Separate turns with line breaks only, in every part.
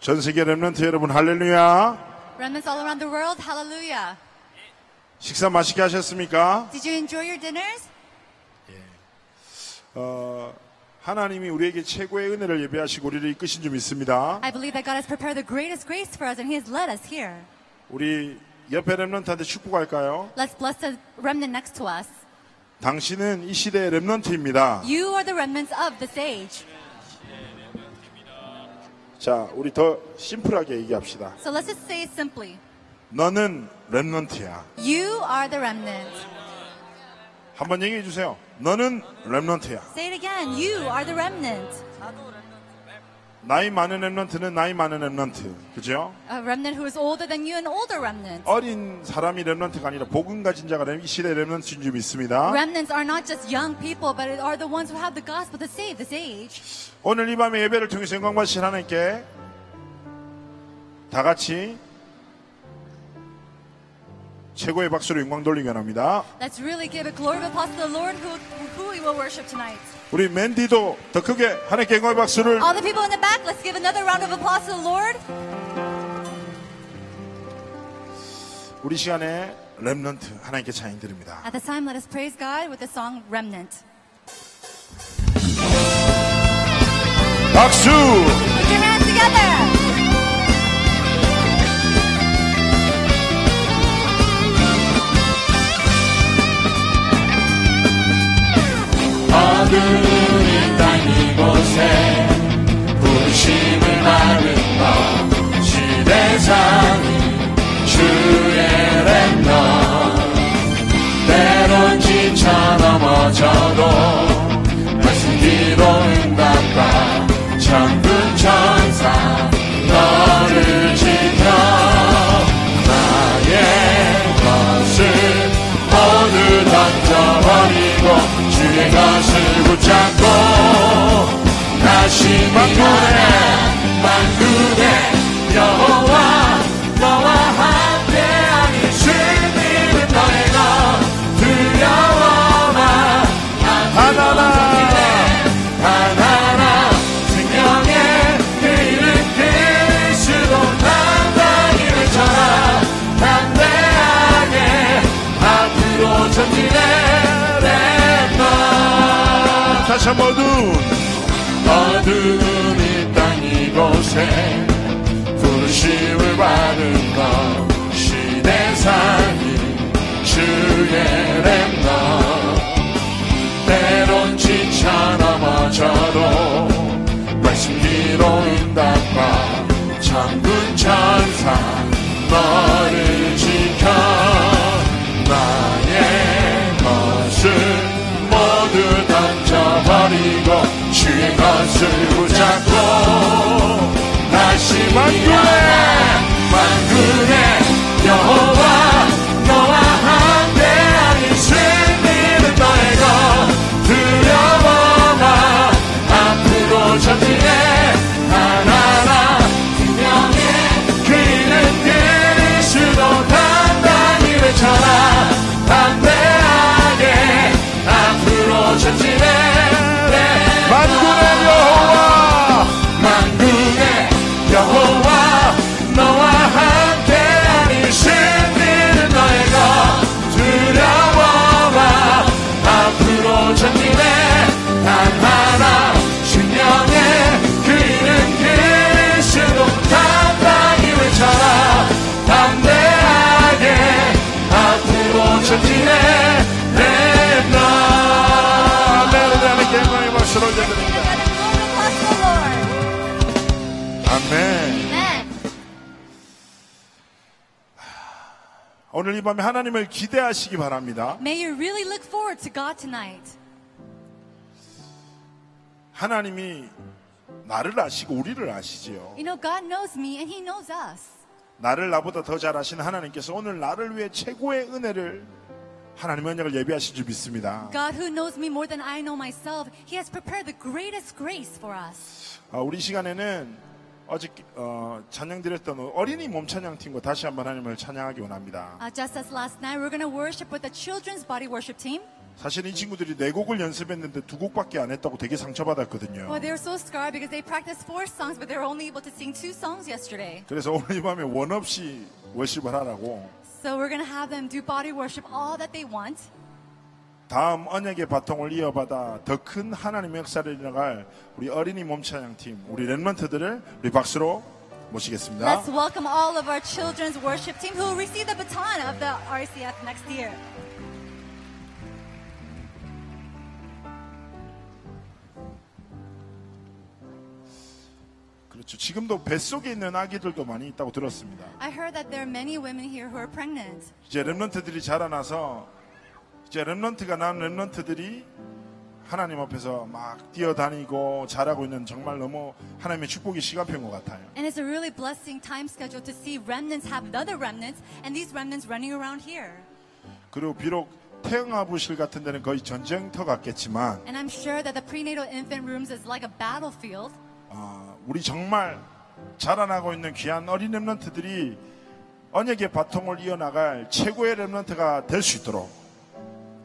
전 세계 랩런트 여러분 할렐루야.
Remnants all around the world, hallelujah.
식사 맛있게 하셨습니까?
Did you enjoy your dinners?
어, 하나님이 우리에게 최고의 은혜를 예배하시고 우리를 이끄신 줄 믿습니다.
I believe that God has prepared the greatest grace for us and He has led us here.
우리 옆에 랩런트한테 축복할까요?
Let's bless the remnant next to us.
당신은 이 시대의 랩런트입니다.
You are the remnants of this age.
자, 우리 더 심플하게 얘기합시다.
So let's just say it simply.
너는 랩런트야.
You are the remnant.
한번 얘기해 주세요. 너는 랩런트야.
Say it again. You are the remnant.
나이 많은 랩런트는 나이 많은 랩런트. 그죠?
A remnant who is older than you, an older remnant.
어린 사람이 랩런트가 아니라 복음 가진 자가 이 시대 랩런트인 줄 믿습니다.
Remnants are not just young people, but are the ones who have the gospel to save this age.
오늘 이 밤에 예배를 통해서 영광 받으신 하나님께 다 같이 최고의 박수로 영광 돌리기 원합니다.
Let's really give a glory of applause to the Lord who, who we will worship tonight.
우리 맨디도 더 크게 하나님께 영광의 박수를
All the people in the back, let's give another round of applause to the Lord.
우리 시간에 랩런트 하나님께 찬양 드립니다.
At this time, let us praise God with the song Remnant.
박수!
Put your hands together.
어두운 땅 이곳에 부심을 받은 것 시대상이 주의 랜너. 때론 지쳐 넘어져도 주의 것을 붙잡고 다시 만군의 만군의 여호와
다시 한번 어두운
어두운 이 땅 이곳에 부르심을 받은 것 시대상이 주의 랩너. 때론 지쳐 넘어져도 말씀 뒤로 응답과 천군 천사 너를 지켜 던져버리고 주의 것을 붙잡고 다시 만군의 만군의
하나님을 기대하시기 바랍니다.
May you really look forward to God tonight.
하나님이 나를 아시고 우리를 아시지요.
You know, God knows me and He knows us.
나를 나보다 더 잘 아시는 하나님께서 오늘 나를 위해 최고의 은혜를 하나님의 언약을 예비하신 줄 믿습니다.
God who knows me more than I know myself, He has prepared the greatest grace for us.
아, 우리 시간에는 어저께 어, 찬양드렸던 어린이 몸 찬양 팀과 다시 한번 하나님을 찬양하기 원합니다.
Uh, just as last night, we're going to worship with the children's body worship team.
사실 이 친구들이 네 곡을 연습했는데 두 곡밖에 안 했다고 되게 상처받았거든요.
Well, they were so scarred because they practiced four songs, but they were only able to sing two songs yesterday.
그래서 오늘 이 밤에 원 없이 워십을 하라고
So we're going to have them do body worship all that they want.
다음 언약의 바통을 이어받아 더 큰 하나님의 역사를 이어갈 우리 어린이 몸찬양 팀, 우리 랩런트들을 우리 박수로 모시겠습니다.
Let's welcome all of our children's worship team who will receive the baton of the RCF next year.
그렇죠. 지금도 뱃속에 있는 아기들도 많이 있다고 들었습니다.
I heard that there are many women here who are pregnant.
이제 랩런트들이 자라나서 이제 랩런트가 난 랩런트들이 하나님 앞에서 막 뛰어다니고 잘하고 있는 정말 너무 하나님의 축복의 시간표인 것 같아요.
And it's a really blessing time schedule to see remnants have other remnants and these remnants running around here.
그리고 비록 태영아부실 같은 데는 거의 전쟁터 같겠지만
And I'm sure that the prenatal infant rooms is like a battlefield.
어, 우리 정말 자라나고 있는 귀한 어린 랩런트들이 언약의 바통을 이어나갈 최고의 랩런트가 될 수 있도록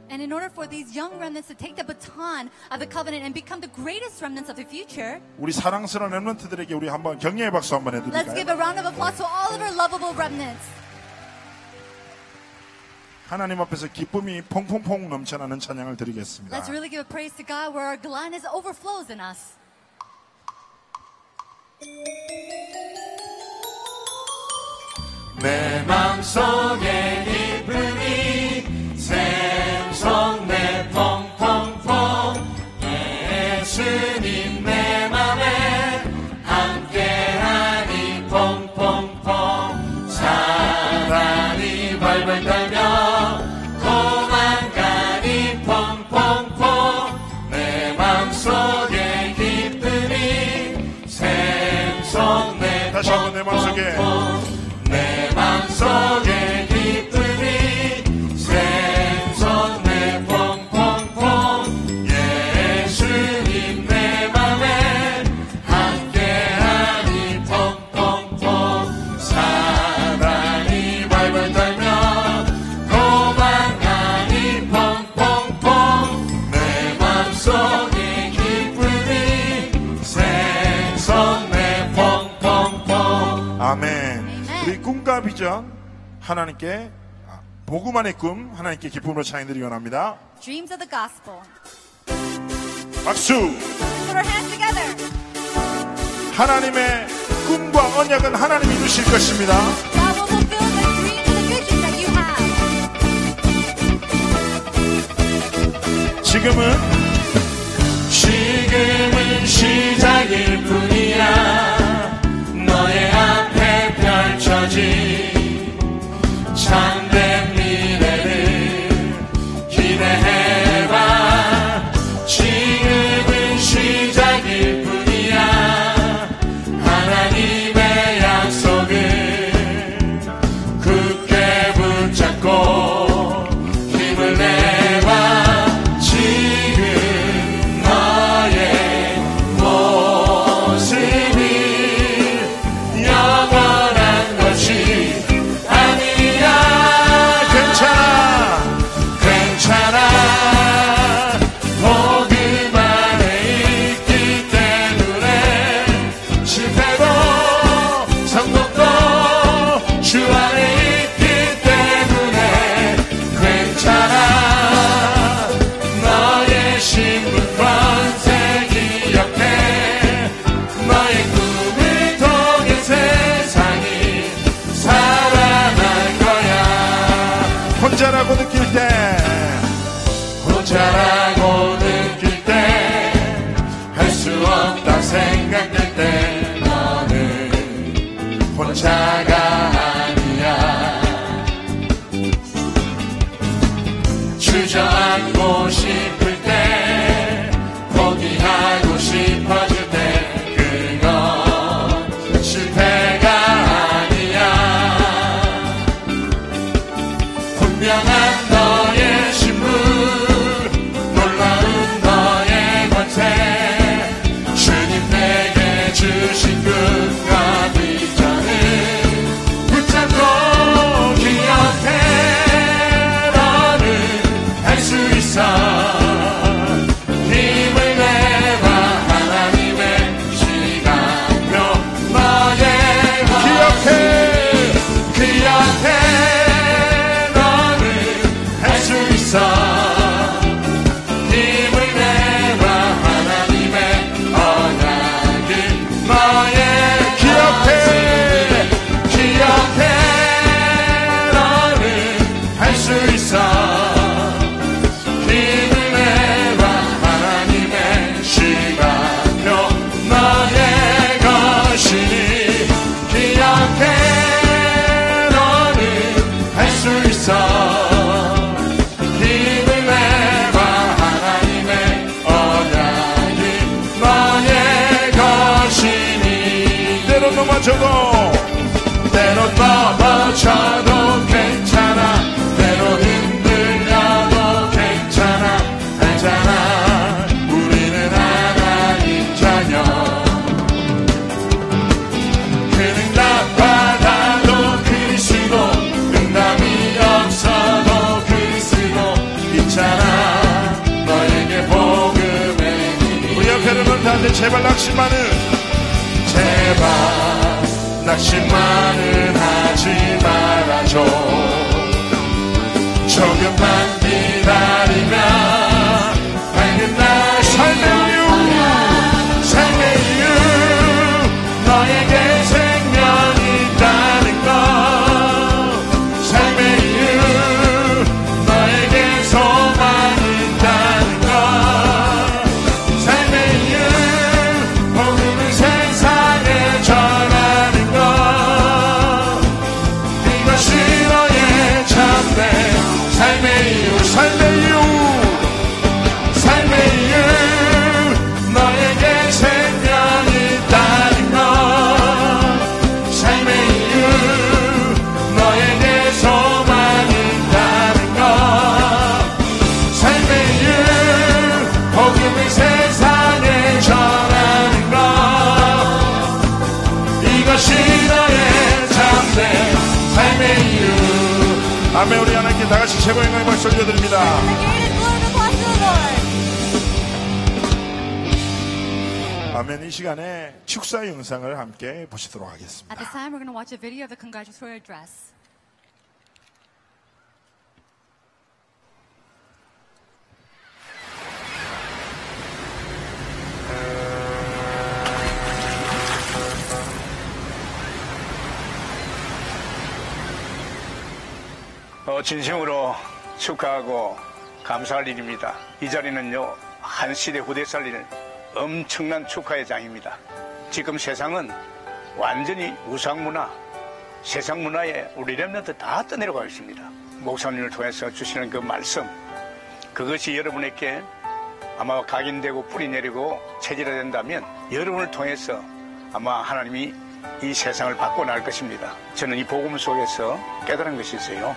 And in order for these young remnants to take the baton of the covenant and become the greatest remnants of the future,
우리 사랑스러운 랩런트들에게 우리 한번 격려의 박수 한번
let's give
해드릴까요?
a round of applause to all of our lovable remnants.
하나님 앞에서 기쁨이 퐁퐁퐁 넘쳐나는 찬양을 드리겠습니다.
Let's really give a praise to God where our gladness overflows in us.
내 맘속에 속에 기쁨이 생성내 펑펑펑
아멘. 우리 꿈과 비전 하나님께 아, 복음 안의 꿈 하나님께 기쁨으로 찬양드리기 원합니다.
Dreams of the gospel.
박수.
Put our hands together.
하나님의 꿈과 언약은 하나님이 이루실 것입니다.
God will fulfill the dreams and the visions that you have.
지금은
지금은 시작일 뿐이야. 너의 앞에 펼쳐진 참된
렘넌트한테 제발 낙심만은.
제발 낙심만은 하지 말아줘. 조금만
최고의 영광의 박수 올려드립니다. 아멘 이 시간에 축사 영상을 함께 보시도록
At
하겠습니다
this time, we're going to watch a video of the congratulatory address.
진심으로 축하하고 감사할 일입니다. 이 자리는요, 한 시대 후대 살리는 엄청난 축하의 장입니다. 지금 세상은 완전히 우상문화, 세상 문화에 우리 랩런트 다 떠내려가고 있습니다. 목사님을 통해서 주시는 그 말씀, 그것이 여러분에게 아마 각인되고 뿌리 내리고 체질화된다면 여러분을 통해서 아마 하나님이 이 세상을 바꿔나갈 것입니다. 저는 이 복음 속에서 깨달은 것이 있어요.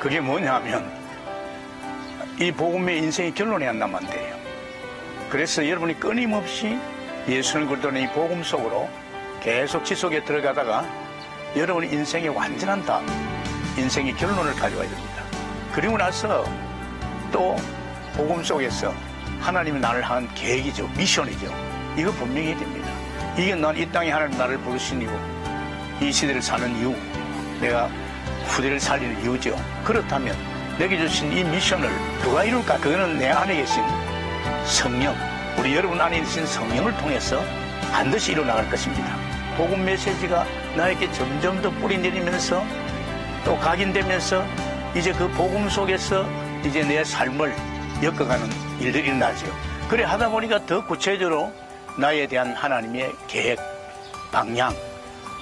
그게 뭐냐 하면 이 복음의 인생의 결론이 안 나면 안 돼요. 그래서 여러분이 끊임없이 예수를 그리도는 이 복음 속으로 계속 지속에 들어가다가 여러분 인생의 완전한 답, 인생의 결론을 가져와야 됩니다. 그리고 나서 또 복음 속에서 하나님이 나를 향한 계획이죠. 미션이죠. 이거 분명히 됩니다. 이게 난 이 땅에 하나님 나를 부르신 이유, 이 시대를 사는 이유, 내가 후대를 살리는 이유죠. 그렇다면 내게 주신 이 미션을 누가 이룰까? 그거는 내 안에 계신 성령, 우리 여러분 안에 계신 성령을 통해서 반드시 일어나갈 것입니다. 복음 메시지가 나에게 점점 더 뿌리 내리면서 또 각인되면서 이제 그 복음 속에서 이제 내 삶을 엮어가는 일들이 일어나죠. 그래 하다 보니까 더 구체적으로 나에 대한 하나님의 계획, 방향,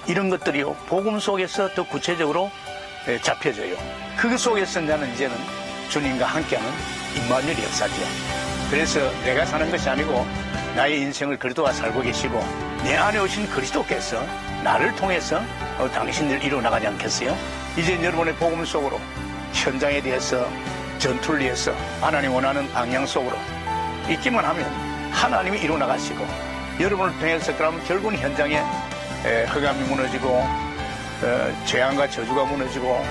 이런 것들이요. 복음 속에서 더 구체적으로 예, 잡혀져요. 그 속에서 나는 이제는 주님과 함께하는 임마누엘 역사죠. 그래서 내가 사는 것이 아니고 나의 인생을 그리스도가 살고 계시고 내 안에 오신 그리스도께서 나를 통해서 어, 당신들 이루어 나가지 않겠어요? 이제 여러분의 복음 속으로 현장에 대해서 전투를 위해서 하나님 원하는 방향 속으로 있기만 하면 하나님이 이루어 나가시고 여러분을 통해서 그러면 결국은 현장에 에, 흑암이 무너지고 어, 재앙과 저주가 무너지고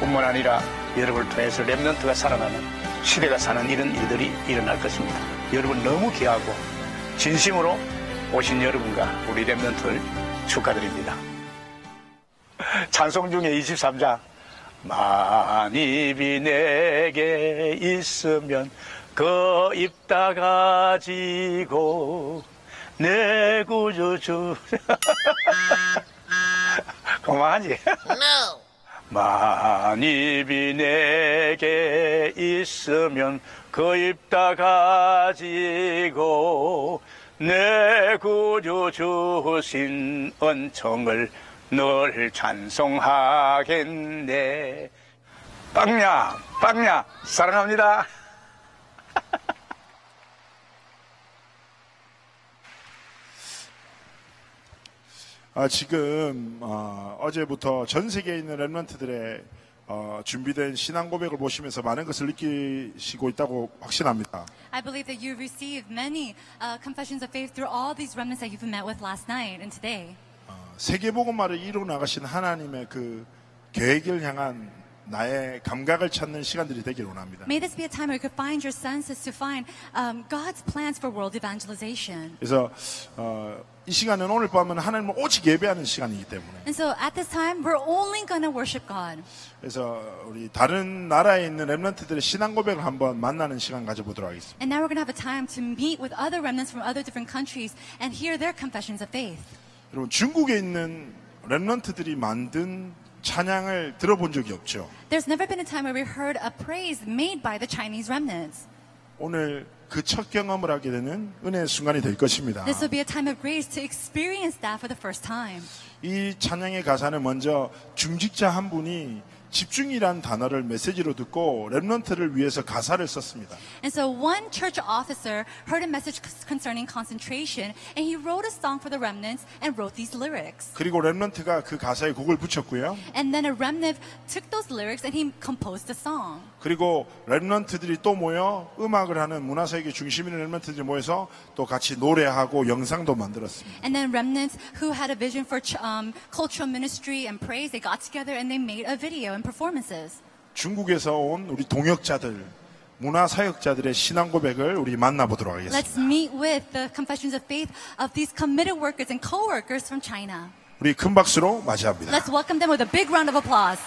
뿐만 아니라 여러분을 통해서 랩런트가 살아나는 시대가 사는 이런 일들이 일어날 것입니다. 여러분 너무 귀하고 진심으로 오신 여러분과 우리 랩런트를 축하드립니다. 찬송 중에 23장 만입이 내게 있으면 그 입다 가지고 내 구주 주 그만하지. 만입이 내게 있으면 그 입다 가지고 내 구주 주신 은총을 늘 찬송하겠네. 빵야 빵야 사랑합니다
아, 지금 어, 어제부터 전 세계에 있는 랩런트들의 어, 준비된 신앙 고백을 보시면서 많은 것을 느끼시고 있다고 확신합니다.
I believe that you've received many uh, confessions of faith through all these remnants that you've met with last night and today.
세계복음화를 이루어 나가신 하나님의 그 계획을 향한 나의 감각을 찾는 시간들이 되길 원합니다.
May this be a time where you could find your senses to find um, God's plans for world evangelization.
그래서 어, 이 시간은 오늘 밤은 하나님을 오직 예배하는 시간이기 때문에
And so at this time, we're only to worship God.
그래서 우리 다른 나라에 있는 랩런트들의 신앙 고백을 한번 만나는 시간 가져보도록 하겠습니다.
And now we're to have a time to meet with other remnants from other different countries and hear their confessions of faith.
여러분 중국에 있는 랩런트들이 만든 찬양을 들어본 적이 없죠.
There's never been a time where we heard a praise made by the Chinese remnants.
오늘 그 첫 경험을 하게 되는 은혜의 순간이 될 것입니다.
This will be a time of grace to experience that for the first time.
이 찬양의 가사는 먼저 중직자 한 분이 집중이란 단어를 메시지로 듣고 랩런트를 위해서 가사를 썼습니다.
And so one church officer heard a message concerning concentration and he wrote a song for the remnants and wrote these lyrics.
그리고 랩런트가 그 가사에 곡을 붙였고요.
And then a remnant took those lyrics and he composed a song.
그리고 랩런트들이 또 모여 음악을 하는 문화사역의 중심인 랩런트들이 모여서 또 같이 노래하고 영상도 만들었습니다.
And then remnants who had a vision for um, cultural ministry and praise, they got together and they made a video and performances.
중국에서 온 우리 동역자들, 문화 사역자들의 신앙 고백을 우리 만나보도록 하겠습니다.
Let's meet with the confessions of faith of these committed workers and co-workers from China.
우리 큰 박수로 맞이합니다.
Let's welcome them with a big round of applause.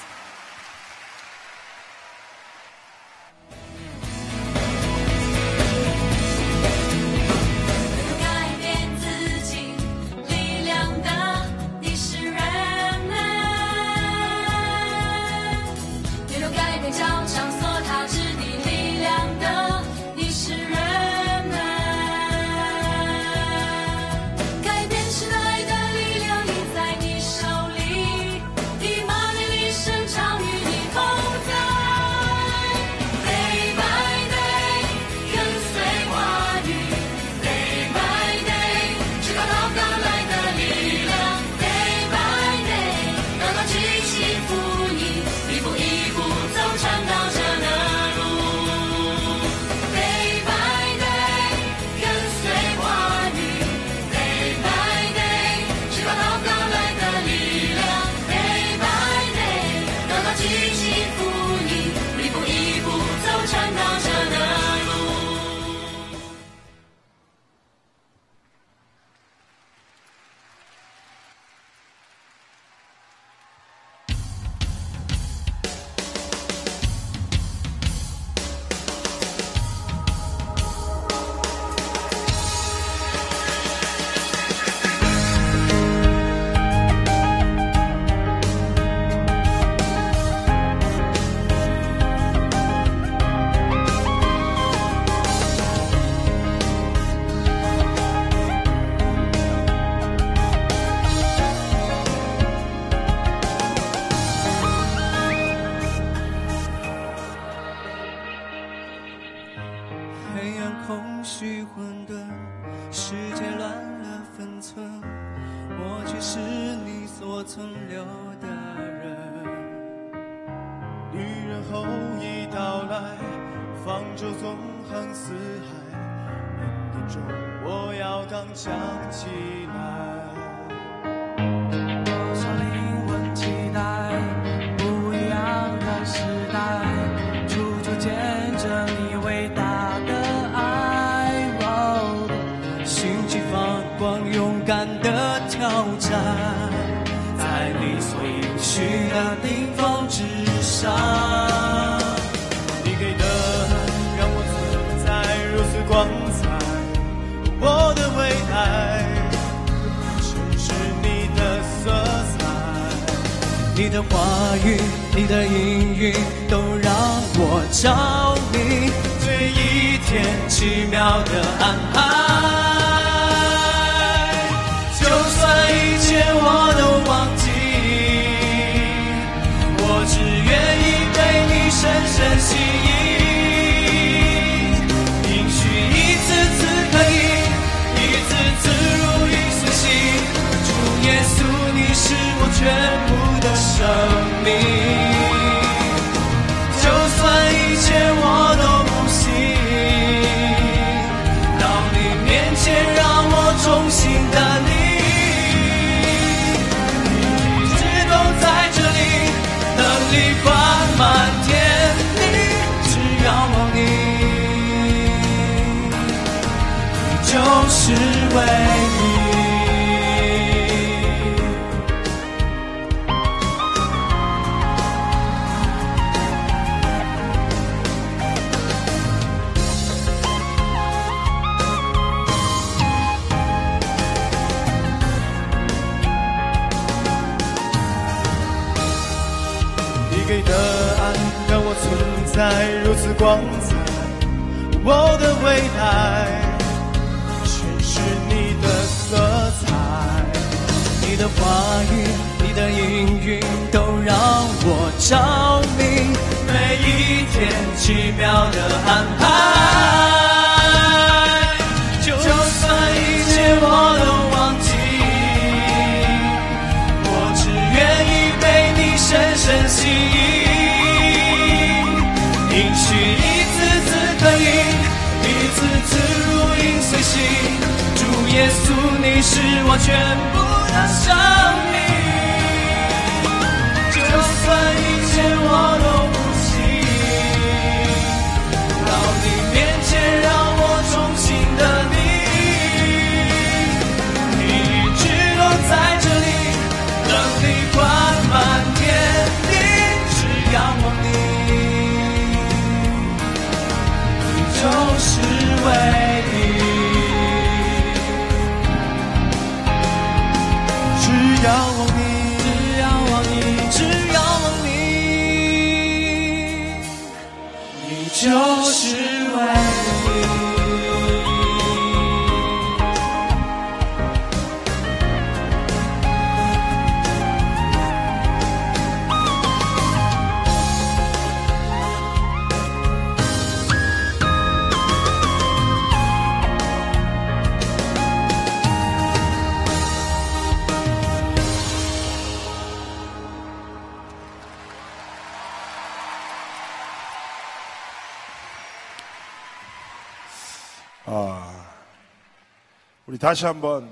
다시 한번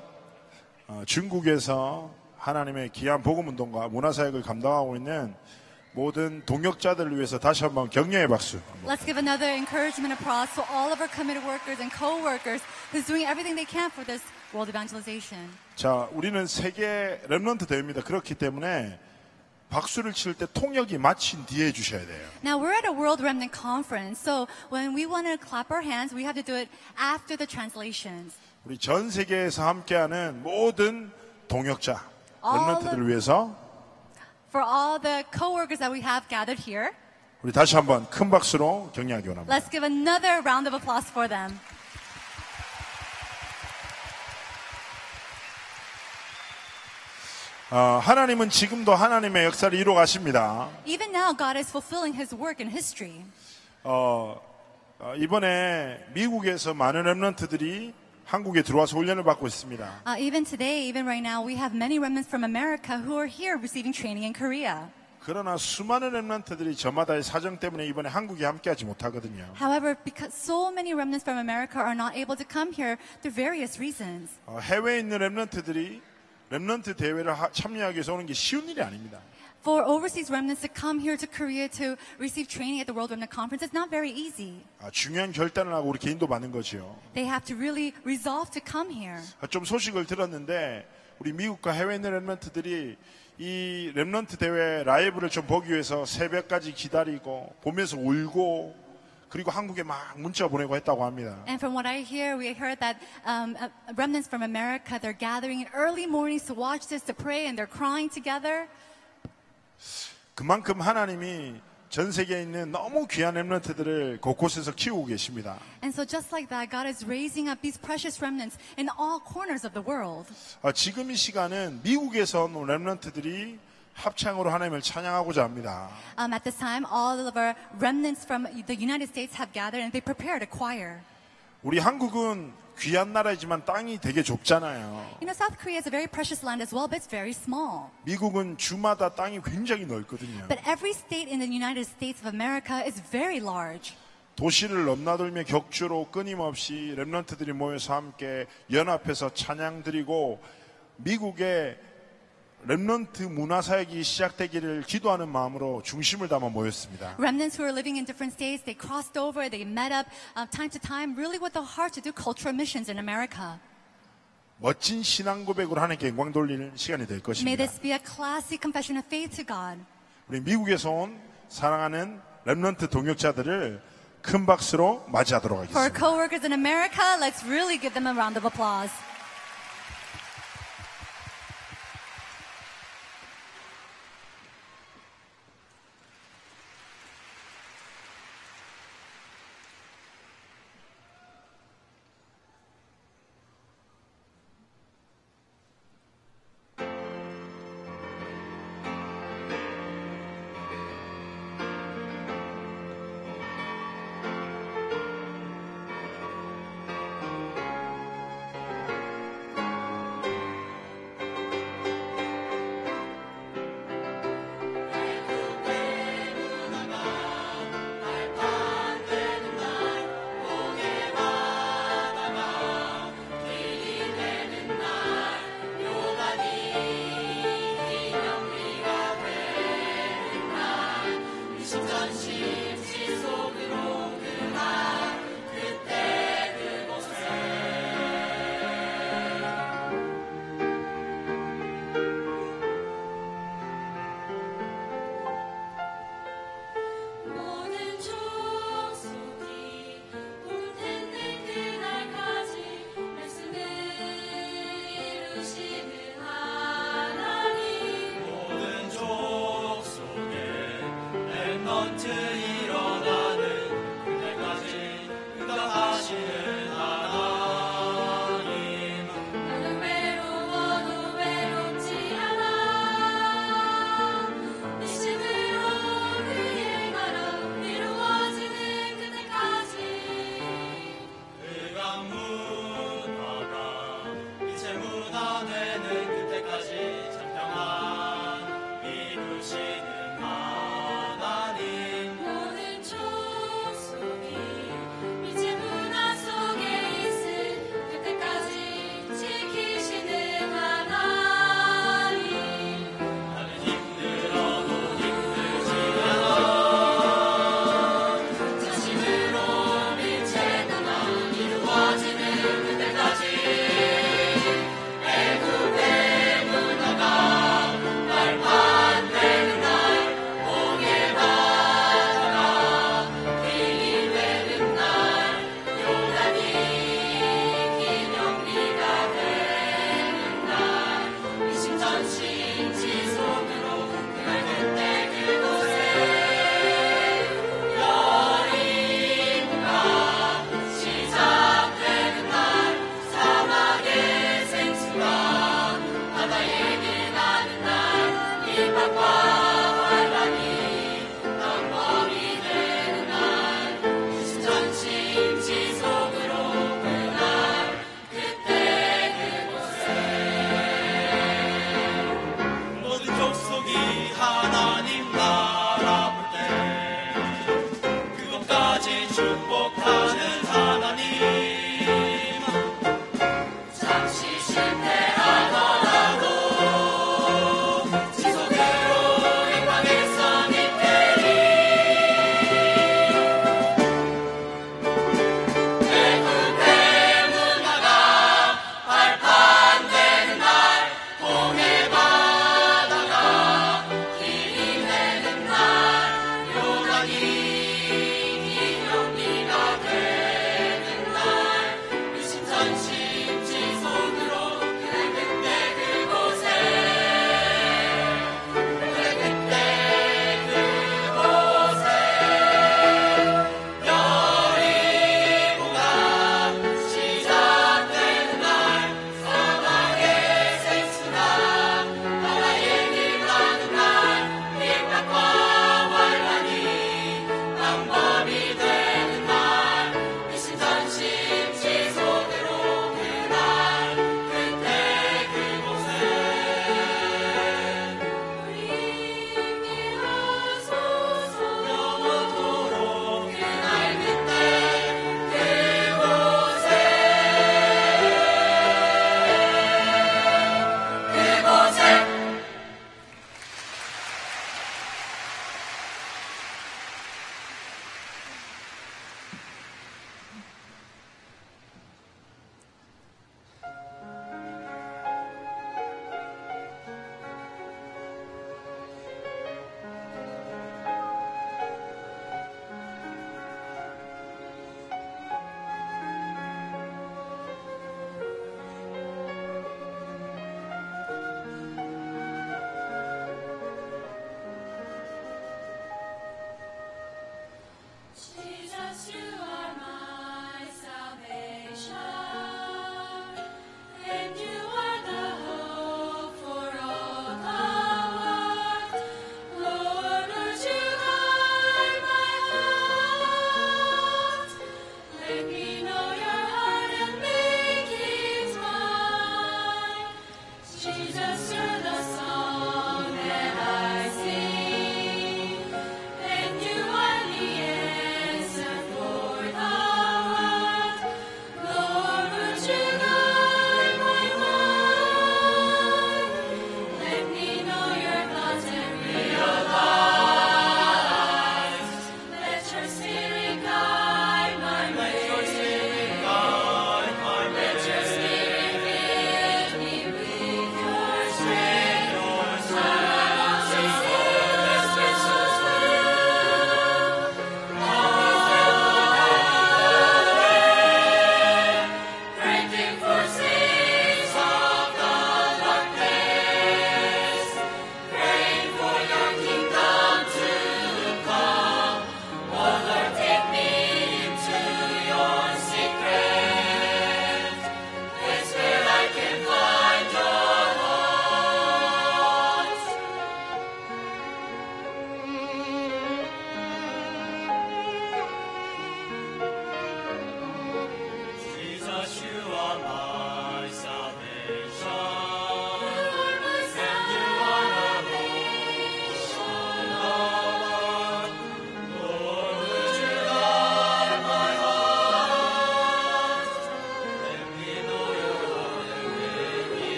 어, 중국에서 하나님의 귀한 복음 운동과 문화 사역을 감당하고 있는 모든 동역자들을 위해서 다시 한번 격려의 박수.
Let's give another encouragement applause to all of our committed workers and co-workers who's doing everything they can for this world evangelization.
자, 우리는 세계 랩런트 대회입니다. 그렇기 때문에 박수를 칠 때 통역이 마친 뒤에 해주셔야 돼요.
Now we're at a World Remnant Conference, so when we want to clap our hands, we have to do it after the translations.
우리 전 세계에서 함께하는 모든 동역자, 랩런트들을 위해서
For all the co-workers that we have gathered here,
우리 다시 한번 큰 박수로 격려하기 원합니다.
let's give another round of applause for them.
어, 하나님은 지금도 하나님의 역사를 이루어 가십니다.
Even now, God is fulfilling His work in history.
어, 어, 이번에 미국에서 많은 랩런트들이 한국에 들어와서 훈련을 받고 있습니다.
Uh, even today, even right now, we have many remnants from America who are here receiving training in Korea.
그러나 수많은 랩런트들이 저마다의 사정 때문에 이번에 한국에 함께하지 못하거든요.
However, because so many remnants from America are not able to come here through various reasons.
어, 해외에 있는 랩런트들이 랩런트 대회를 하- 참여하기 위해서 오는 게 쉬운 일이 아닙니다.
For overseas remnants to come here to Korea to receive training at the World Remnant Conference is not very easy.
아, 중요한 결단을 하고 우리 개인도 받는 거지요.
They have to really resolve to come here.
아, 좀 소식을 들었는데 우리 미국과 해외에 있는 랩런트들이 이 랩런트 대회 라이브를 좀 보기 위해서 새벽까지 기다리고 보면서 울고 그리고 한국에 막 문자 보내고 했다고 합니다.
And from what I hear, we heard that um, uh, remnants from America, they're gathering in early mornings to watch this, to pray, and they're crying together.
그만큼 하나님이 전 세계에 있는 너무 귀한 랩런트들을 곳곳에서 키우고 계십니다.
And so just like that, God is raising up these precious remnants in all corners of the world.
아, 지금 이 시간은 미국에서 온 랩런트들이 합창으로 하나님을 찬양하고자 합니다.
Um, at this time, all of our remnants from the United States have gathered and they prepared a choir.
우리 한국은 귀한 나라이지만 땅이 되게 좁잖아요.
You know, South Korea is a very precious land as well, but it's very small.
미국은 주마다 땅이 굉장히 넓거든요.
But every state in the United States of America is very large.
도시를 넘나들며 격주로 끊임없이 랩런트들이 모여서 함께 연합해서 찬양 드리고 미국의 랩런트 문화 사역이 시작되기를 기도하는 마음으로 중심을 담아 모였습니다.
Remnants who are living in different states, they crossed over, they met up uh, time to time, really with the heart to do cultural missions in America.
멋진 신앙 고백으로 하나님께 영광 돌리는 시간이 될
May
것입니다.
this be a classy confession of faith to God.
우리 미국에서 온 사랑하는 랩런트 동역자들을 큰 박수로 맞이하도록
For
하겠습니다.
co-workers in America, let's really give them a round of applause.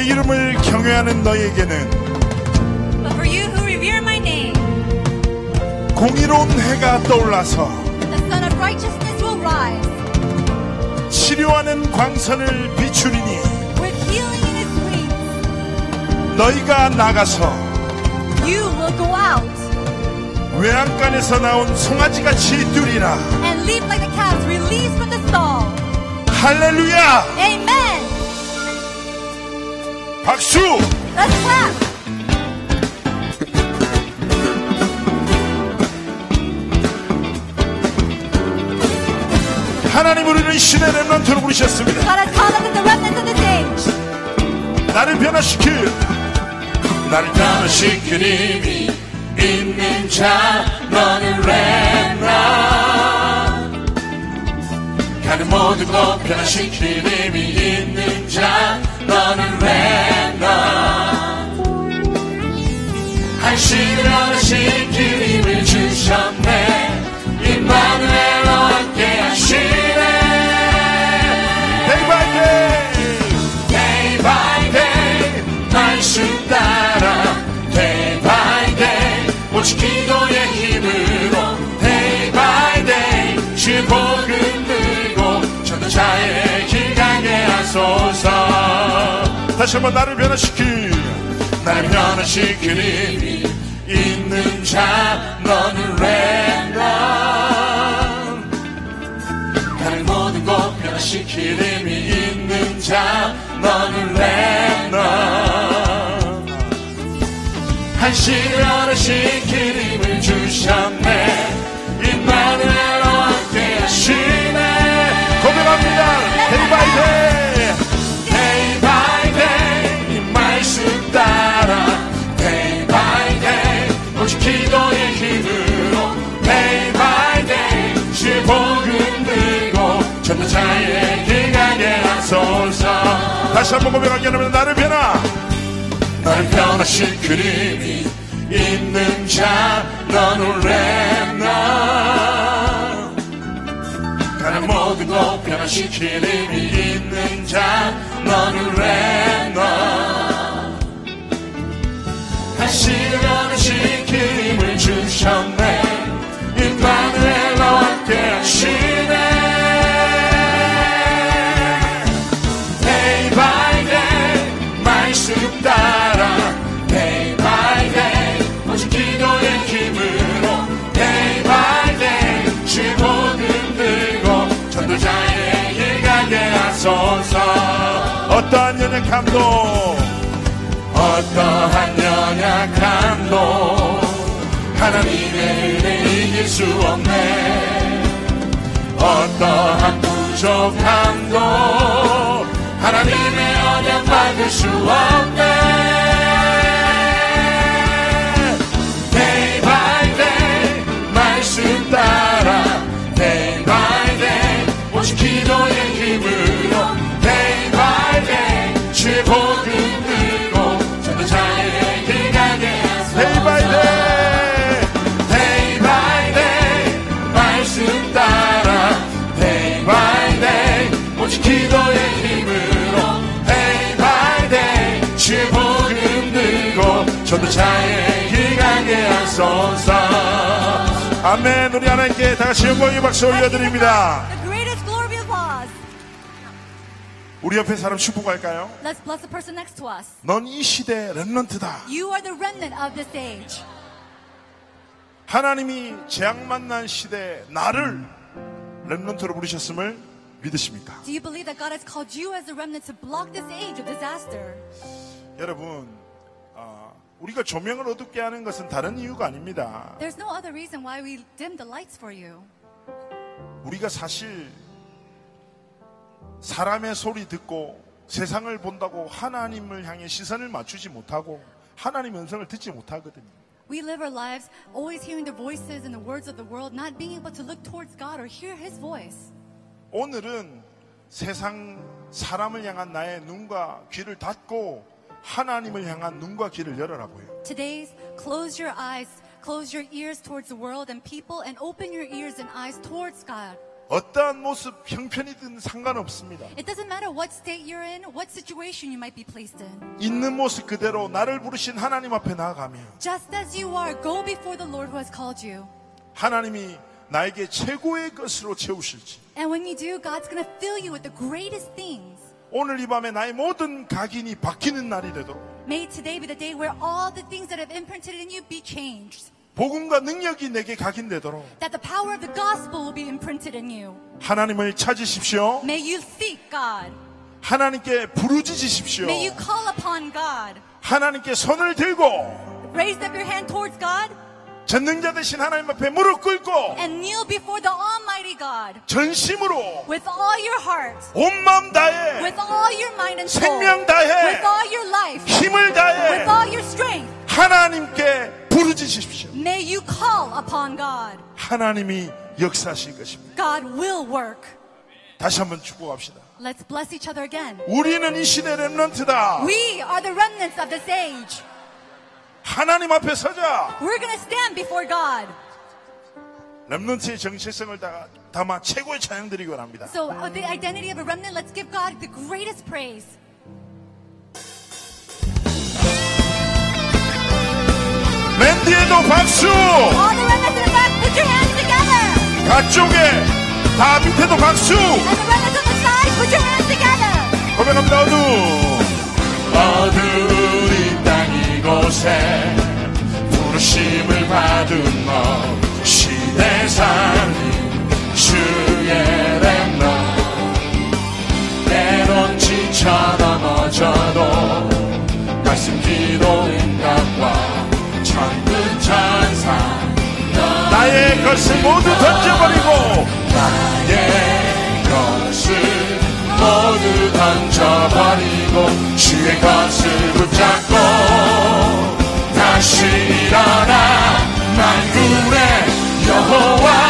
내
이름을 경외하는 너에게는
But for you who revere my name,
공의로운 해가 떠올라서
the sun of righteousness will rise
치료하는 광선을 비추리니
with healing in its wings.
너희가 나가서
You will go out
외양간에서 나온 송아지같이 뛰리라
and leap like the calves released from the stall.
할렐루야
Amen. Clap.
하나님 우리를 시대 랩런트로 부르셨습니다. 나를 변화시킬 나를 변화시킬 힘이 있는 자 너는 랩런 가는 모든 것 변화시킬 힘이 있는 자 너는 랩런 한시를 변화시킬 힘을 주셨네. 임마누엘 너와 함께 하시네. Day by day Day by day 말씀 따라 Day by day 오직 기도의 힘으로. Day by day 주의 복음 들고 전도자의 길 가게 하소서. 다시 한번 나를 변화시킬 나를 변화시킬 힘이 있는 자 너는 랜덤. 가는 모든 곳 변화시킬 힘이 있는 자 너는 랜덤. 한시를 변화시킬 힘을 주셨네 하소서 다시 한번 고백하게 하면 나를 변화. 나를 변화시킬 힘이 있는 자 너는 랩너 가는 모든 곳 변화시킬 힘이 있는 자 너는 랩너 다시 변화시킬 힘을 주셨네. 임마누엘 나와 함께 하시 하소서 어떠한 연약함도 어떠한 연약함도 하나님의 은혜 이길 수 없네. 어떠한 부족함도 하나님의 언약 받을 수 없네. 말씀 따라 Day by day 오직 기도의 복음 들고 전도자의 길 가게 Day by day. Day by day. 말씀 따라 Day by day. 오직 기도의 힘으로 Day by day. 주의 복음 들고 전도자의 길 가게 하소서. 아멘. 우리 하나님께 다 같이 영광의 박수 올려드립니다 우리 옆에 사람 축복할까요?
Let's bless the person next to us.
넌 이 시대 랩런트다
You are the remnant of this age.
하나님이 재앙 만난 시대에 나를 랩런트로 부르셨음을 믿으십니까?
Do you believe that God has called you as a remnant to block this age of disaster?
여러분 아, 우리가 조명을 어둡게 하는 것은 다른 이유가 아닙니다
There's no other reason why we dim the lights for you.
우리가 사실 사람의 소리 듣고 세상을 본다고 하나님을 향해 시선을 맞추지 못하고 하나님 음성을 듣지 못하거든요.
We live our lives always hearing the voices and the words of the world, not being able to look towards God or hear His voice.
오늘은 세상 사람을 향한 나의 눈과 귀를 닫고 하나님을 향한 눈과 귀를 열어라고요.
Today's close your eyes, close your ears towards the world and people, and open your ears and eyes towards God.
어떠한 모습 형편이든 상관없습니다.
It doesn't matter what state you're in, what situation you might be placed in.
있는 모습 그대로 나를 부르신 하나님 앞에 나아가며
Just as you are, go before the Lord who has called you.
하나님이 나에게 최고의 것으로 채우실지
And when you do, God's going to fill you with the greatest things.
오늘 이 밤에 나의 모든 각인이 바뀌는 날이 되도록
May today be the day where all the things that have imprinted in you be changed.
복음과 능력이 내게 각인되도록
That the power of the gospel will be imprinted in you.
하나님을 찾으십시오.
May you seek God.
하나님께 부르짖으십시오.
May you call upon God.
하나님께 손을 들고
Raise up your hand towards God
전능자 되신 하나님 앞에 무릎 꿇고
and kneel before the Almighty God
전심으로
with all your heart,
온 마음 다해
with all your mind and soul,
생명 다해
with all your life,
힘을 다해
with all your strength.
하나님께 부르짖으십시오.
May you call upon God.
하나님이 역사하실 것입니다.
God will work.
다시 한번 축복합시다.
Let's bless each other again.
우리는 이 시대 렘넌트다.
We are the remnants of this age.
하나님 앞에 서자.
We're going to stand before God.
렘넌트의 정체성을 다- 담아 최고의 찬양 드리기 원합니다.
So, uh, the identity of a remnant, let's give God the greatest praise.
맨 뒤에도 박수.
All the remnants in the back, put your hands together.
가쪽에 다 밑에도 박수.
And the remnants on the side, put your hands together.
고백합니다. 어두.
어두운 이 땅 이곳에 부르심을 받은 너 시대상 주의 렘너 때론 지쳐 넘어져도 말씀 기도 응답과 천군 천사
나의 것을 모두 던져버리고
나의 것을 모두 던져버리고 주의 것을 붙잡고 다시 일어나 만군의 여호와 너와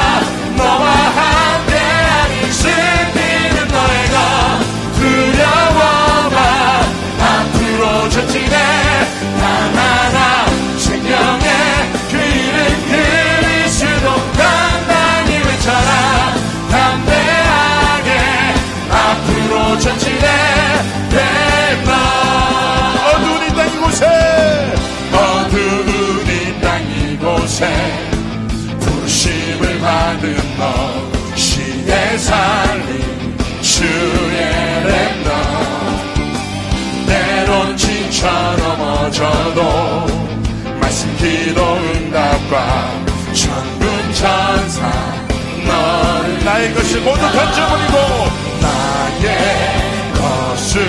넘어져도 말씀 기도 응답과 천군 천사 너를
나의 것을 모두 던져버리고
나의 것을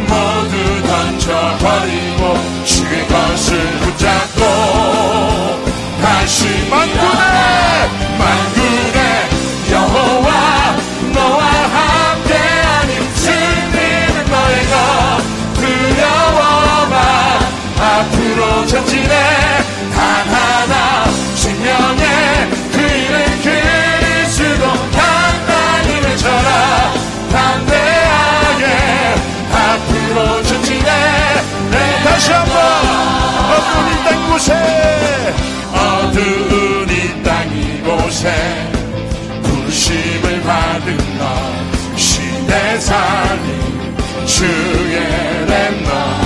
모두 던져버리고 주의 것을 붙잡고 다시 만군의 만군
다시 한번 어두운 이땅 이곳에
어두운 이땅 이곳에 부르심을 받은 너 시대 살린 주의 렘너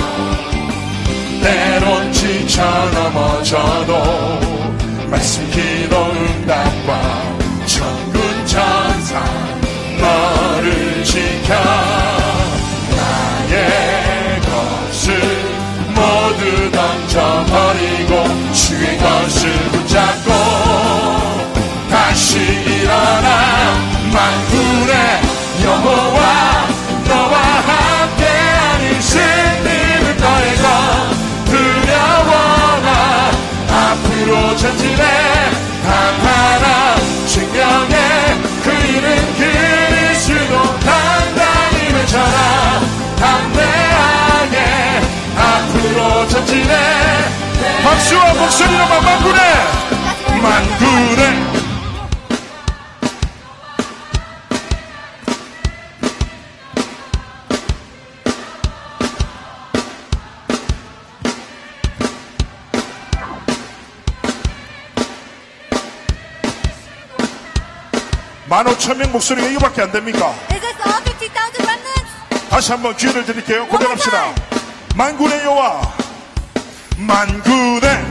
앞으로 전진해. 단 하나 생명의 그 이름 그리스도 단단히 외쳐라 담대하게 앞으로 전진해.
박수와 목소리로 만 만군해.
만군의
15,000명 목소리가 이거밖에 안 됩니까?
Is this all 50,000 remnants?
다시 한번 기회를 드릴게요. 고백합시다. 만군의 여호와, 만군의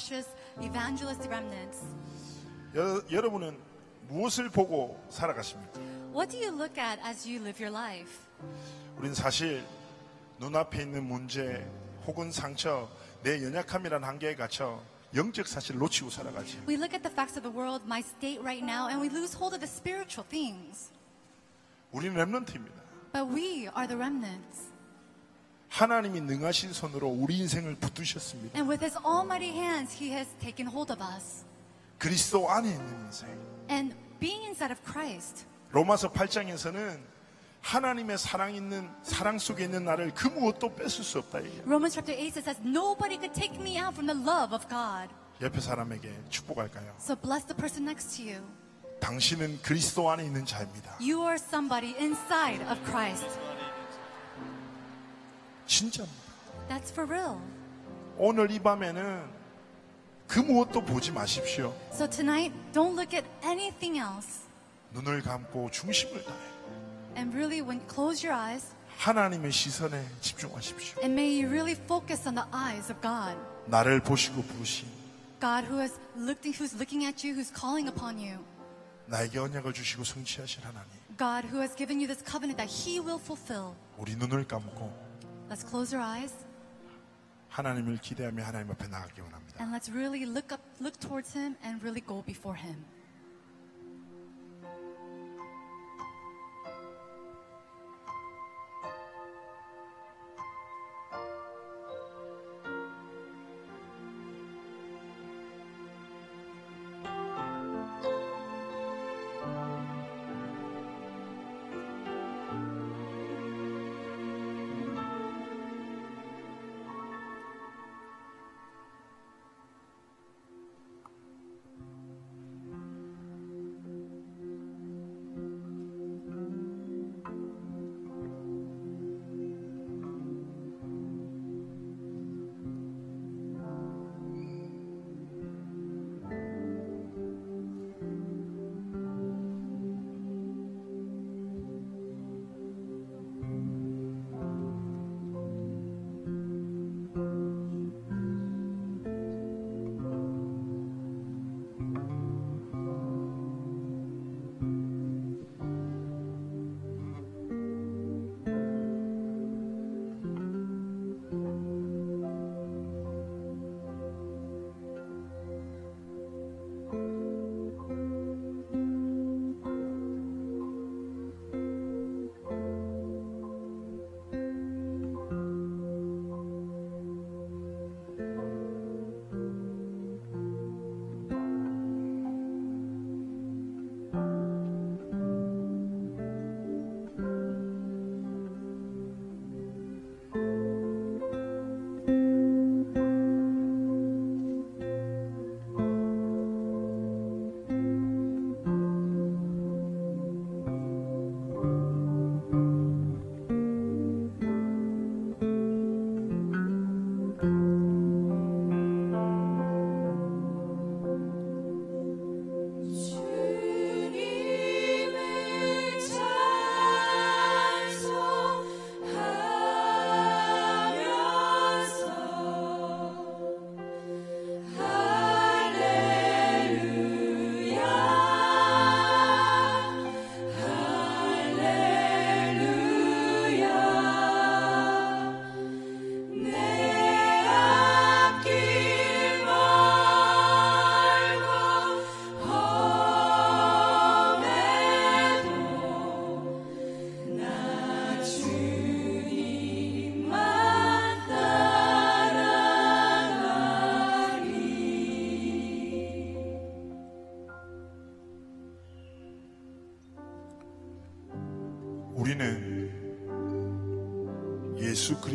precious evangelist remnants.
여, 여러분은 무엇을 보고 살아가십니까?
What do you look at as you live your life?
우린 사실 눈앞에 있는 문제 혹은 상처 내 연약함이란 한계에 갇혀 영적 사실을 놓치고 살아가지
We look at the facts of the world, my state right now, and we lose hold of the spiritual things.
우리는 랩런트입니다
But we are the remnants.
하나님이 능하신 손으로 우리 인생을 붙드셨습니다
And with his almighty hands, he has taken hold of us.
그리스도 안에 있는 인생
And being inside of Christ,
로마서 8장에서는 하나님의 사랑 있는 사랑 속에 있는 나를 그 무엇도 뺏을 수 없다 얘기해요.
Romans chapter 8 says, Nobody could take me out from the love of God.
옆에 사람에게 축복할까요?
So bless the person next to you.
당신은 그리스도 안에 있는 자입니다.
You are somebody inside of Christ.
진짜입니다.
That's for real.
오늘 이 밤에는 그 무엇도 보지 마십시오.
So tonight, don't look at anything else.
눈을 감고 중심을 다해
And really, when close your eyes,
하나님의 시선에 집중하십시오.
and may you really focus on the eyes of God.
나를 보시고 부르신
God who has looked, who's looking at you, who's calling upon you.
나에게 언약을 주시고 성취하실 하나님.
God who has given you this covenant that He will fulfill.
우리 눈을 감고
Let's close our eyes
하나님을 기대하며 하나님 앞에 나가기 원합니다.
and let's really look up, look towards Him and really go before Him.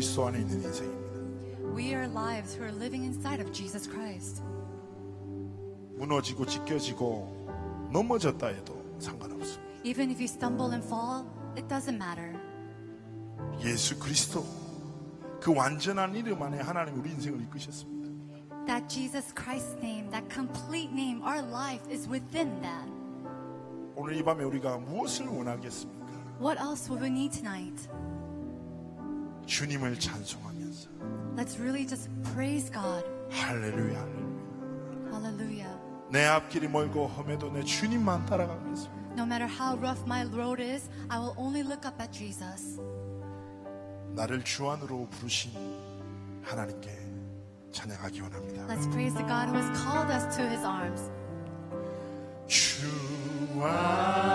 그리스도 안에 있는 인생입니다.
We are lives who are living inside of Jesus Christ.
무너지고 찢겨지고 넘어졌다 해도 상관없습니다.
Even if you stumble and fall, it doesn't matter.
예수 그리스도 그 완전한 이름 안에 하나님 우리 인생을 이끄셨습니다.
That Jesus Christ's name, that complete name, our life is within that.
오늘 이 밤에 우리가 무엇을 원하겠습니까?
What else will we need tonight?
주님을 찬송하면서
Let's really just praise God.
할렐루야 할렐루야
Hallelujah.
내 앞길이 멀고 험해도 내 주님만 따라가겠습니다.
No matter how rough my road is, I will only look up at Jesus.
나를 주 안으로 부르신 하나님께 찬양하기 원합니다.
Let's praise the God who has called us to his arms.
주 안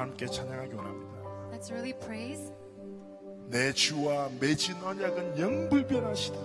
함께 찬양하기 원합니다.
Let's really praise
내 주와 맺은 언약은 영불변하시다.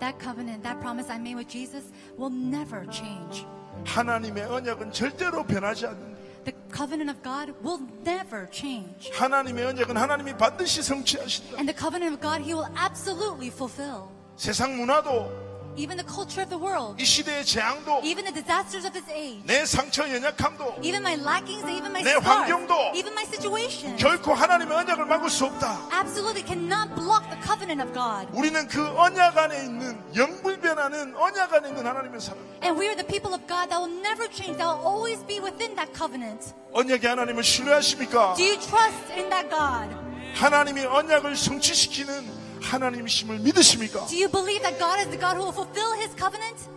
that covenant, that promise I made with Jesus will never change.
하나님의 언약은 절대로 변하지 않는다.
The covenant of God will never change.
하나님의 언약은 하나님이 반드시 성취하신다.
And the covenant of God, He will absolutely fulfill.
세상 문화도
Even the culture of the world,
이 시대의 재앙도
even the disasters of this age,
내 상처 연약함도
even my lackings, even my
내
scars,
환경도
even my situation,
결코 하나님의 언약을 막을 수 없다.
absolutely cannot block the covenant of God.
우리는 그 언약 안에 있는 영불변하는 언약 안에 있는 하나님의 사람.
And we are the people of God that will never change, that will always be within that covenant.
언약의 하나님을 신뢰하십니까?
Do you trust in that God?
하나님이 언약을 성취시키는 하나님이심을 믿으십니까?
Do you believe that God is the God who will fulfill His covenant?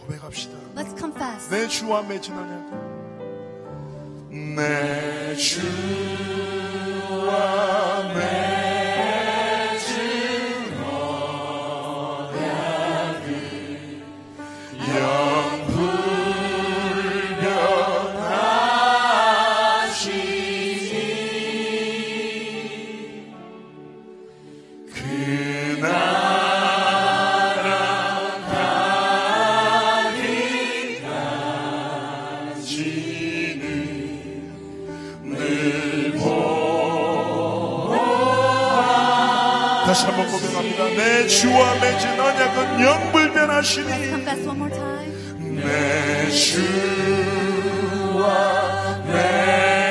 고백합시다.
Let's confess.
내 주와 맺은 언약. 내 주와 맺은 내 주와 맺은 언약은 영불변하시니
Confess one more time.
내 주와 맺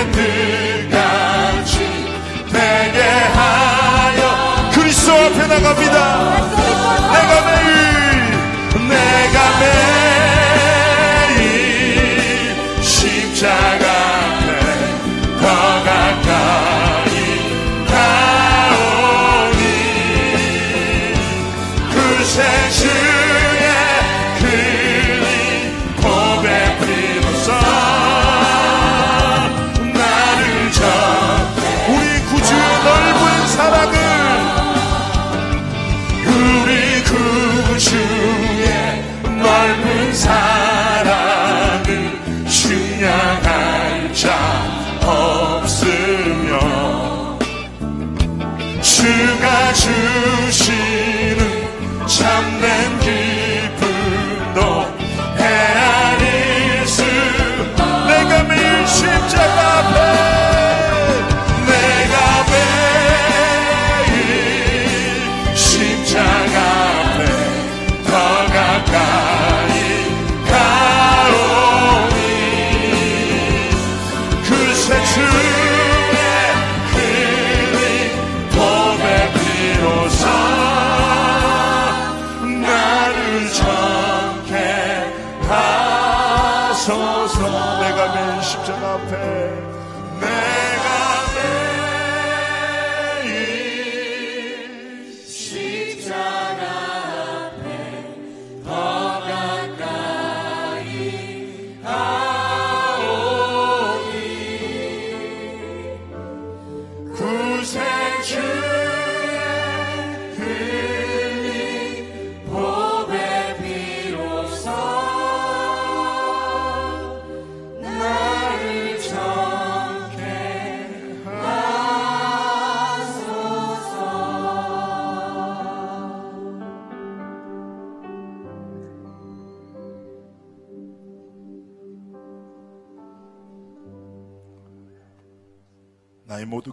주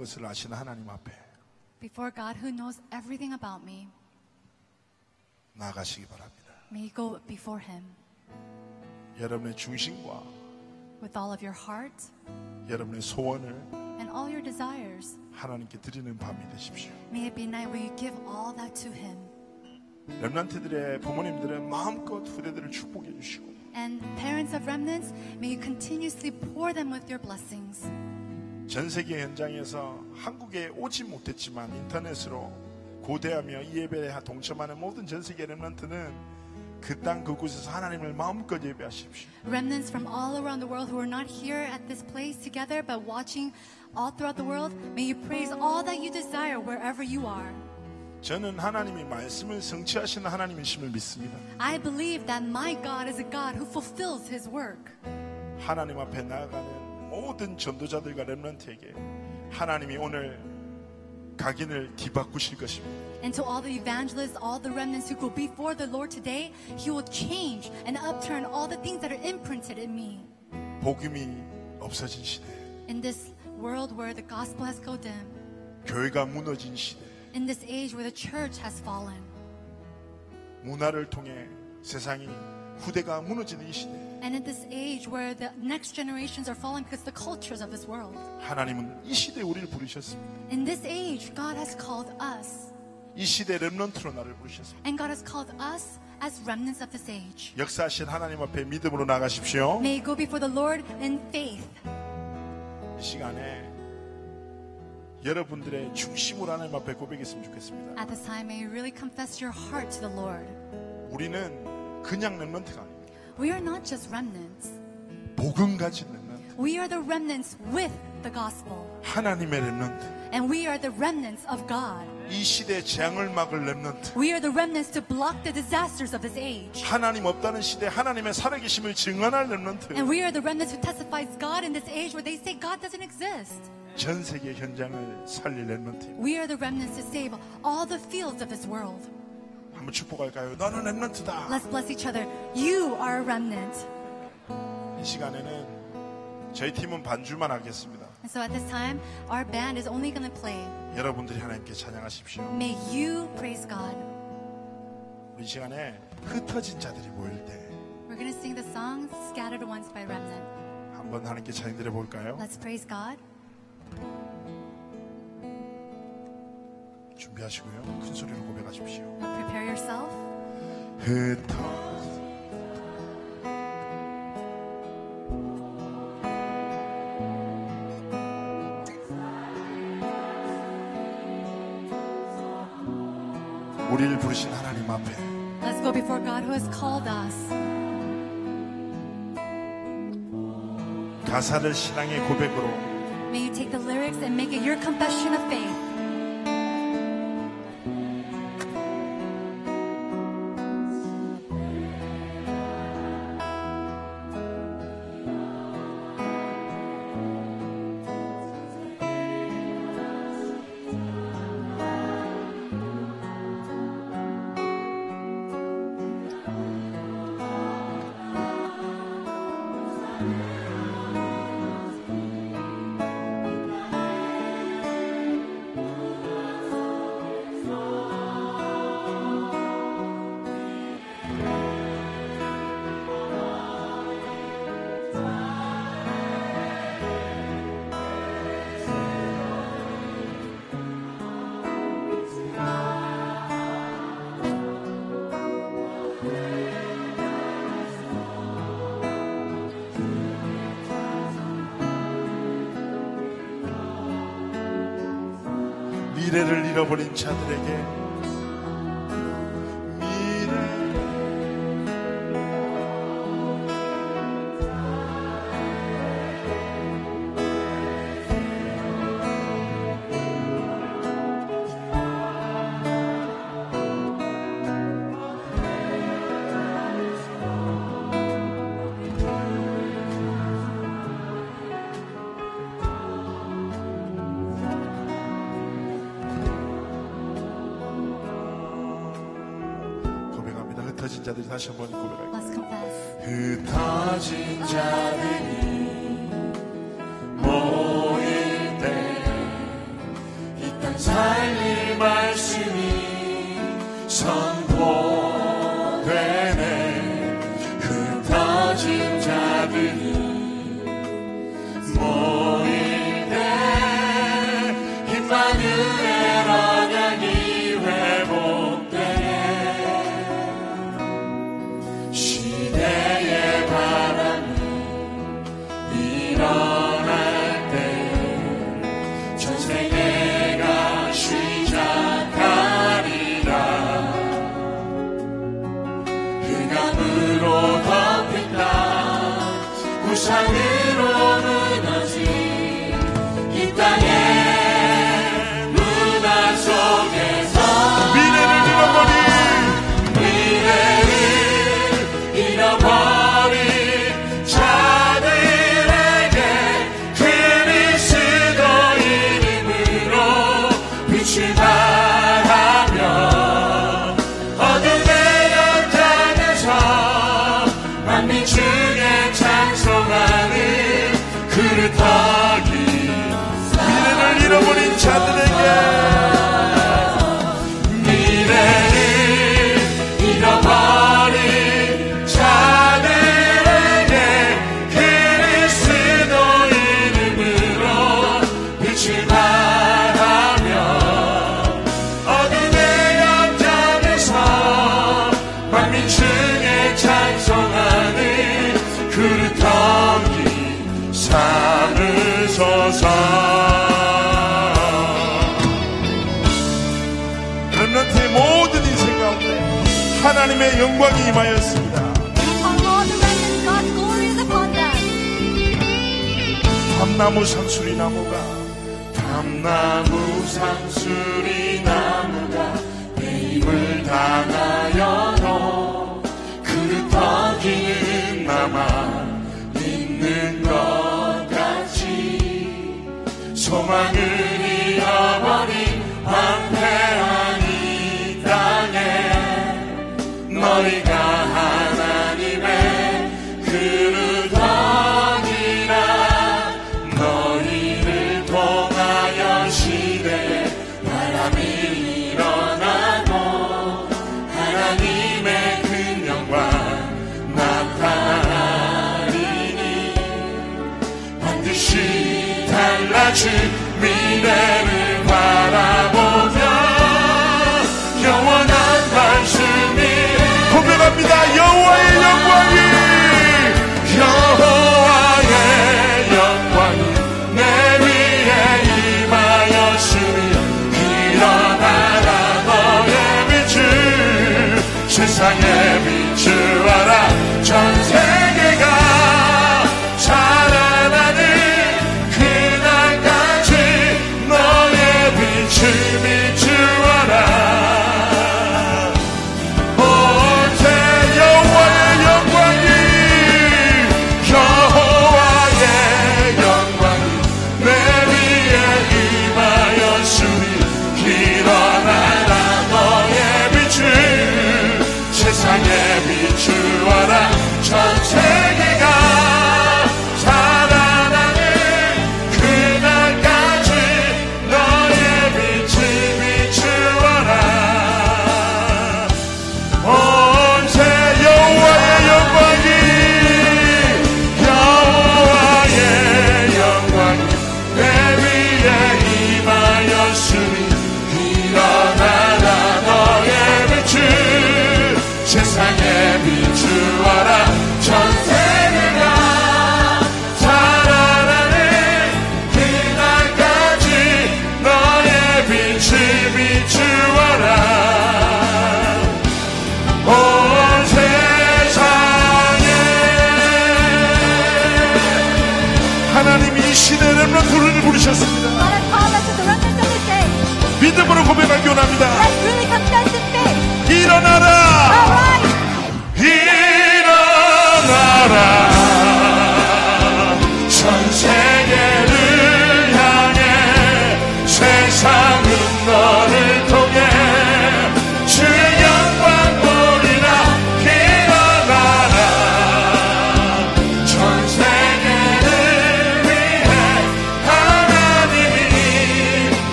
것을 아시는 하나님 앞에
Before God, who knows everything about me,
나가시기 바랍니다.
may you go before Him
여러분의 중심과
with all of your heart
여러분의 소원을
and all your desires.
하나님께 드리는 밤이 되십시오.
May it be a night where you give all that to Him.
렘란트들의 부모님들의 마음껏 후대들을 축복해 주시고
And parents of remnants, may you continuously pour them with your blessings.
전 세계 현장에서 한국에 오지 못했지만 인터넷으로 고대하며 이 예배에 동참하는 모든 전 세계 렘란트는 그땅 그곳에서 하나님을 마음껏 예배하십시오.
Remnants from all around the world who are not here at this place together but watching all throughout the world, may you praise all that you desire wherever you are.
저는 하나님이 말씀을 성취하시는 하나님이심을 믿습니다.
I believe that my God is a God who fulfills His work.
하나님 앞에 나아가는 모든 전도자들과 렘런트에게 하나님이 오늘 각인을 뒤바꾸실 것입니다.
And to all the evangelists, all the remnants who go before the Lord today, He will change and upturn all the things that are imprinted in me.
복음이 없어진 시대,
In this world where the gospel has gone dim,
교회가 무너진 시대,
in this age where the church has fallen,
문화를 통해 세상이 후대가 무너지는 이 시대
And in this age where the next generations are falling because of the cultures of this world.
하나님은 이 시대에 우리를 부르셨습니다.
In this age, God has called us.
이 시대 렘넌트로 나를 부르셨습니다.
And God has called us as remnants of this age.
역사하신 하나님 앞에 믿음으로 나가십시오.
May you go before the Lord in faith.
이 시간에 여러분들의 중심으로 하나님 앞에 고백했으면 좋겠습니다.
At this time, may you really confess your heart to the Lord.
우리는 그냥 렘넌트가 아닙니다.
We are not just remnants.
복음 가진 렘넌트.
We are the remnants with the gospel.
하나님의 렘넌트.
And we are the remnants of God.
이 시대의 재앙을 막을 렘넌트.
We are the remnants to block the disasters of this age.
하나님 없다는 시대 하나님의 살아계심을 증언할 렘넌트.
And we are the remnants who testifies God in this age where they say God doesn't exist.
전 세계 현장을 살릴 렘넌트.
We are the remnants to save all the fields of this world.
한번 축복할까요? 너는 렘넌트다.
Let's bless each other. You are a remnant.
이 시간에는 저희 팀은 반주만 하겠습니다.
And so at this time, our band is only going to play.
여러분들이 하나님께 찬양하십시오.
May you praise God.
우리 이 시간에 흩어진 자들이 모일 때
We're going to sing the song Scattered Ones by Remnant.
한번 하나님께 찬양 드려 볼까요?
Let's praise God.
준비하시고요. 큰 소리로 고백하십시오.
Prepare yourself.
흩어 우리를 부르신 하나님 앞에
Let's go before God who has called us.
가사를 신앙의 고백으로
May you take the lyrics and make it your confession of faith.
잃어버린 자들에 다시 한번 고백할게요. 흩어진 자들이 모일 때이땅 살릴 말씀이 선포되네 흩어진 자들이 밤나무 상수리 나무가 밤나무 상수리 나무가 배임을 당하여 너 그릇터기는 남아 있는 것 같이 소망을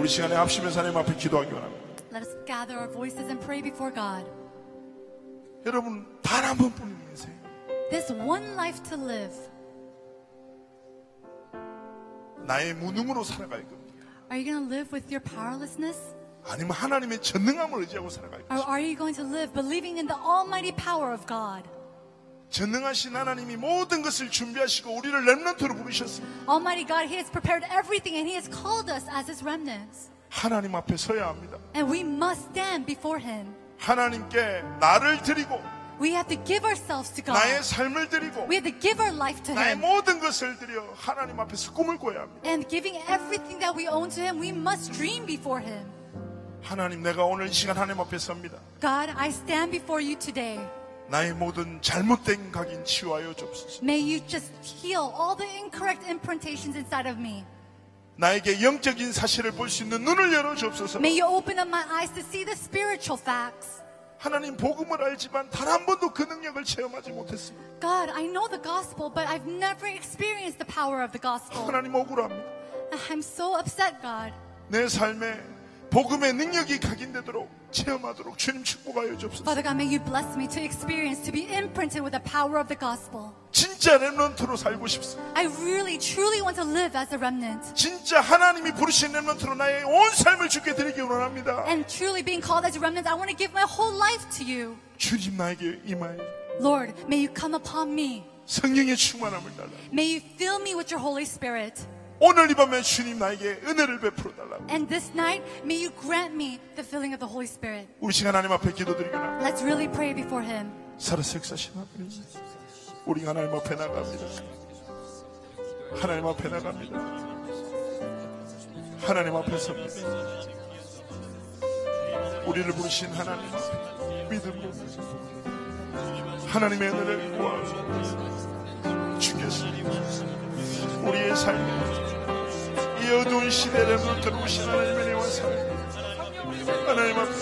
우리 시간에 합심해서 하나님 앞에 기도하기 원합니다.
Let us gather our voices and pray before God.
여러분 단 한 번뿐인 인생.
This one life to live.
나의 무능으로 살아갈 겁니다.
Are you going to live with your powerlessness?
아니면 하나님의 전능함을 의지하고 살아갈
Or
것입니다.
are you going to live believing in the almighty power of God?
전능하신 하나님이 모든 것을 준비하시고 우리를 렘넌트로 부르셨습니다.
Almighty God, He has prepared everything and He has called us as His remnants.
하나님 앞에 서야 합니다.
And we must stand before Him.
하나님께 나를 드리고
We have to give ourselves to
나의
God.
삶을 드리고
We have to give our life to
나의
Him.
모든 것을 드려 하나님 앞에서 꿈을 꿔야 합니다.
And giving everything that we own to Him, we must dream before Him.
하나님 내가 오늘 이 시간 하나님 앞에 섭니다.
God, I stand before you today.
나의 모든 잘못된 각인 치유하여 줍소서.
May you just heal all the incorrect imprintations inside of me.
나에게 영적인 사실을 볼 수 있는 눈을 열어 줍소서.
May you open up my eyes to see the spiritual facts.
하나님 복음을 알지만 단 한 번도 그 능력을 체험하지 못했습니다.
God, I know the gospel, but I've never experienced the power of the gospel.
하나님 억울합니다.
I'm so upset, God.
내 삶에 복음의 능력이 각인되도록 체험하도록 주님 축복하여 줍소서.
Father God, may you bless me to experience, to be imprinted with the power of the gospel.
진짜 렘넌트로 살고 싶습니다.
I really, truly want to live as a remnant.
진짜 하나님이 부르신 렘넌트로 나의 온 삶을 주께 드리기 원합니다.
And truly being called as a remnant, I want to give my whole life to you.
주님 나에게 임하여
Lord, may you come upon me.
성령의 충만함을 달라.
May you fill me with your Holy Spirit.
오늘 이 밤에 주님 나에게 은혜를 베풀어 달라고.
And this night, may you grant me the filling of the Holy Spirit.
우리 시간 하나님 앞에 기도드리거나
Let's really pray before Him.
살아색사신 하나님 우리 하나님 앞에 나갑니다. 하나님 앞에 나갑니다. 하나님 앞에 섭니다. 우리를 부르신 하나님 앞에 믿음으로 하나님의 은혜를 구하고 주께서 우리의 삶에 이 어두운 시대를 물들어오신 하나님의 사랑 하나님 앞에.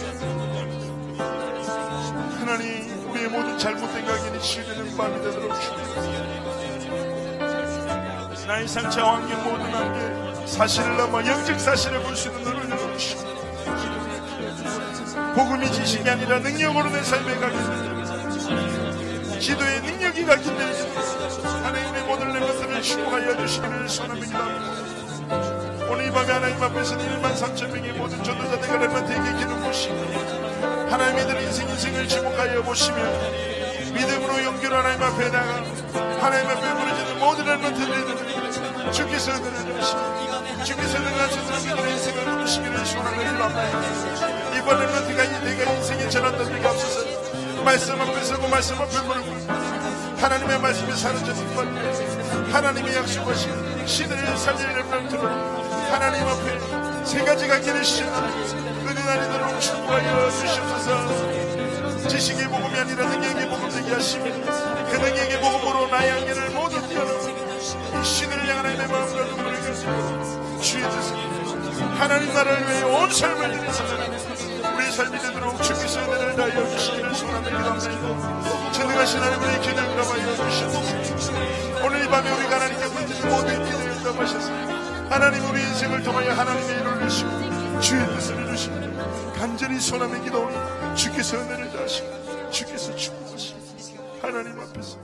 하나님 우리의 모든 잘못된 각인이 치유되는 밤이 되도록 주옵소서. 나의 상처와 환경 모든 한계 사실을 넘어 영적 사실을 볼 수 있는 눈을 열어주시고 복음이 지식이 아니라 능력으로 내 삶에 각인되는 기도의 능력이 각인되는 하나님의 모든 렘버들을 축복하여 주시기를 소원합니다 오늘 이 밤에 하나님 앞에서 1만 3천 명의 모든 전도자들과 렘버트에게 기도 보시고 하나님의 들 인생 인생을 지목하여 보시며 믿음으로 용기로 하나님 앞에 나가 하나님 앞에 부르짖는 모든 렘버트들을 주께서 은혜를 주시고 주께서 능하신 사람들의 인생을 부르시기를 소원합니다 이번 렘버트가 이 내가 인생의 전환된 데가 없어서 말씀 앞에 서고 말씀 앞에 무릎 하나님의 사는 자들 빨리 하나님의 약속하신 시대를 살릴 렘넌트로 하나님 앞에 세 가지가 시작 은혜 날이도록 축복하여 주시옵소서. 지식의 복음이 아니라 능력의 복음 되게 하시며 그 능력의 복음으로 나의 한계를 모두 뛰어넘어 이 시대를 향한 하나님의 마음과 눈물을 가지고 주의 뜻을 하나님 나라를 위해 온 삶을 드리는 우리 삶이 되도록 주께서 은혜를 다하여 주시기를 소원합니다 기도합니다 전능하신 하나님의 기도를 담아여 주시옵소서. 오늘 이 밤에 우리가 하나님께 부르짖는 모든 기도에 응답하셨습니다. 하나님 우리 인생을 통하여 하나님의 일을 내시고 주의 뜻을 이루시고 간절히 소원하며 기도하니 주께서 은혜를 다하시고 주께서 축복하시고 하나님 앞에서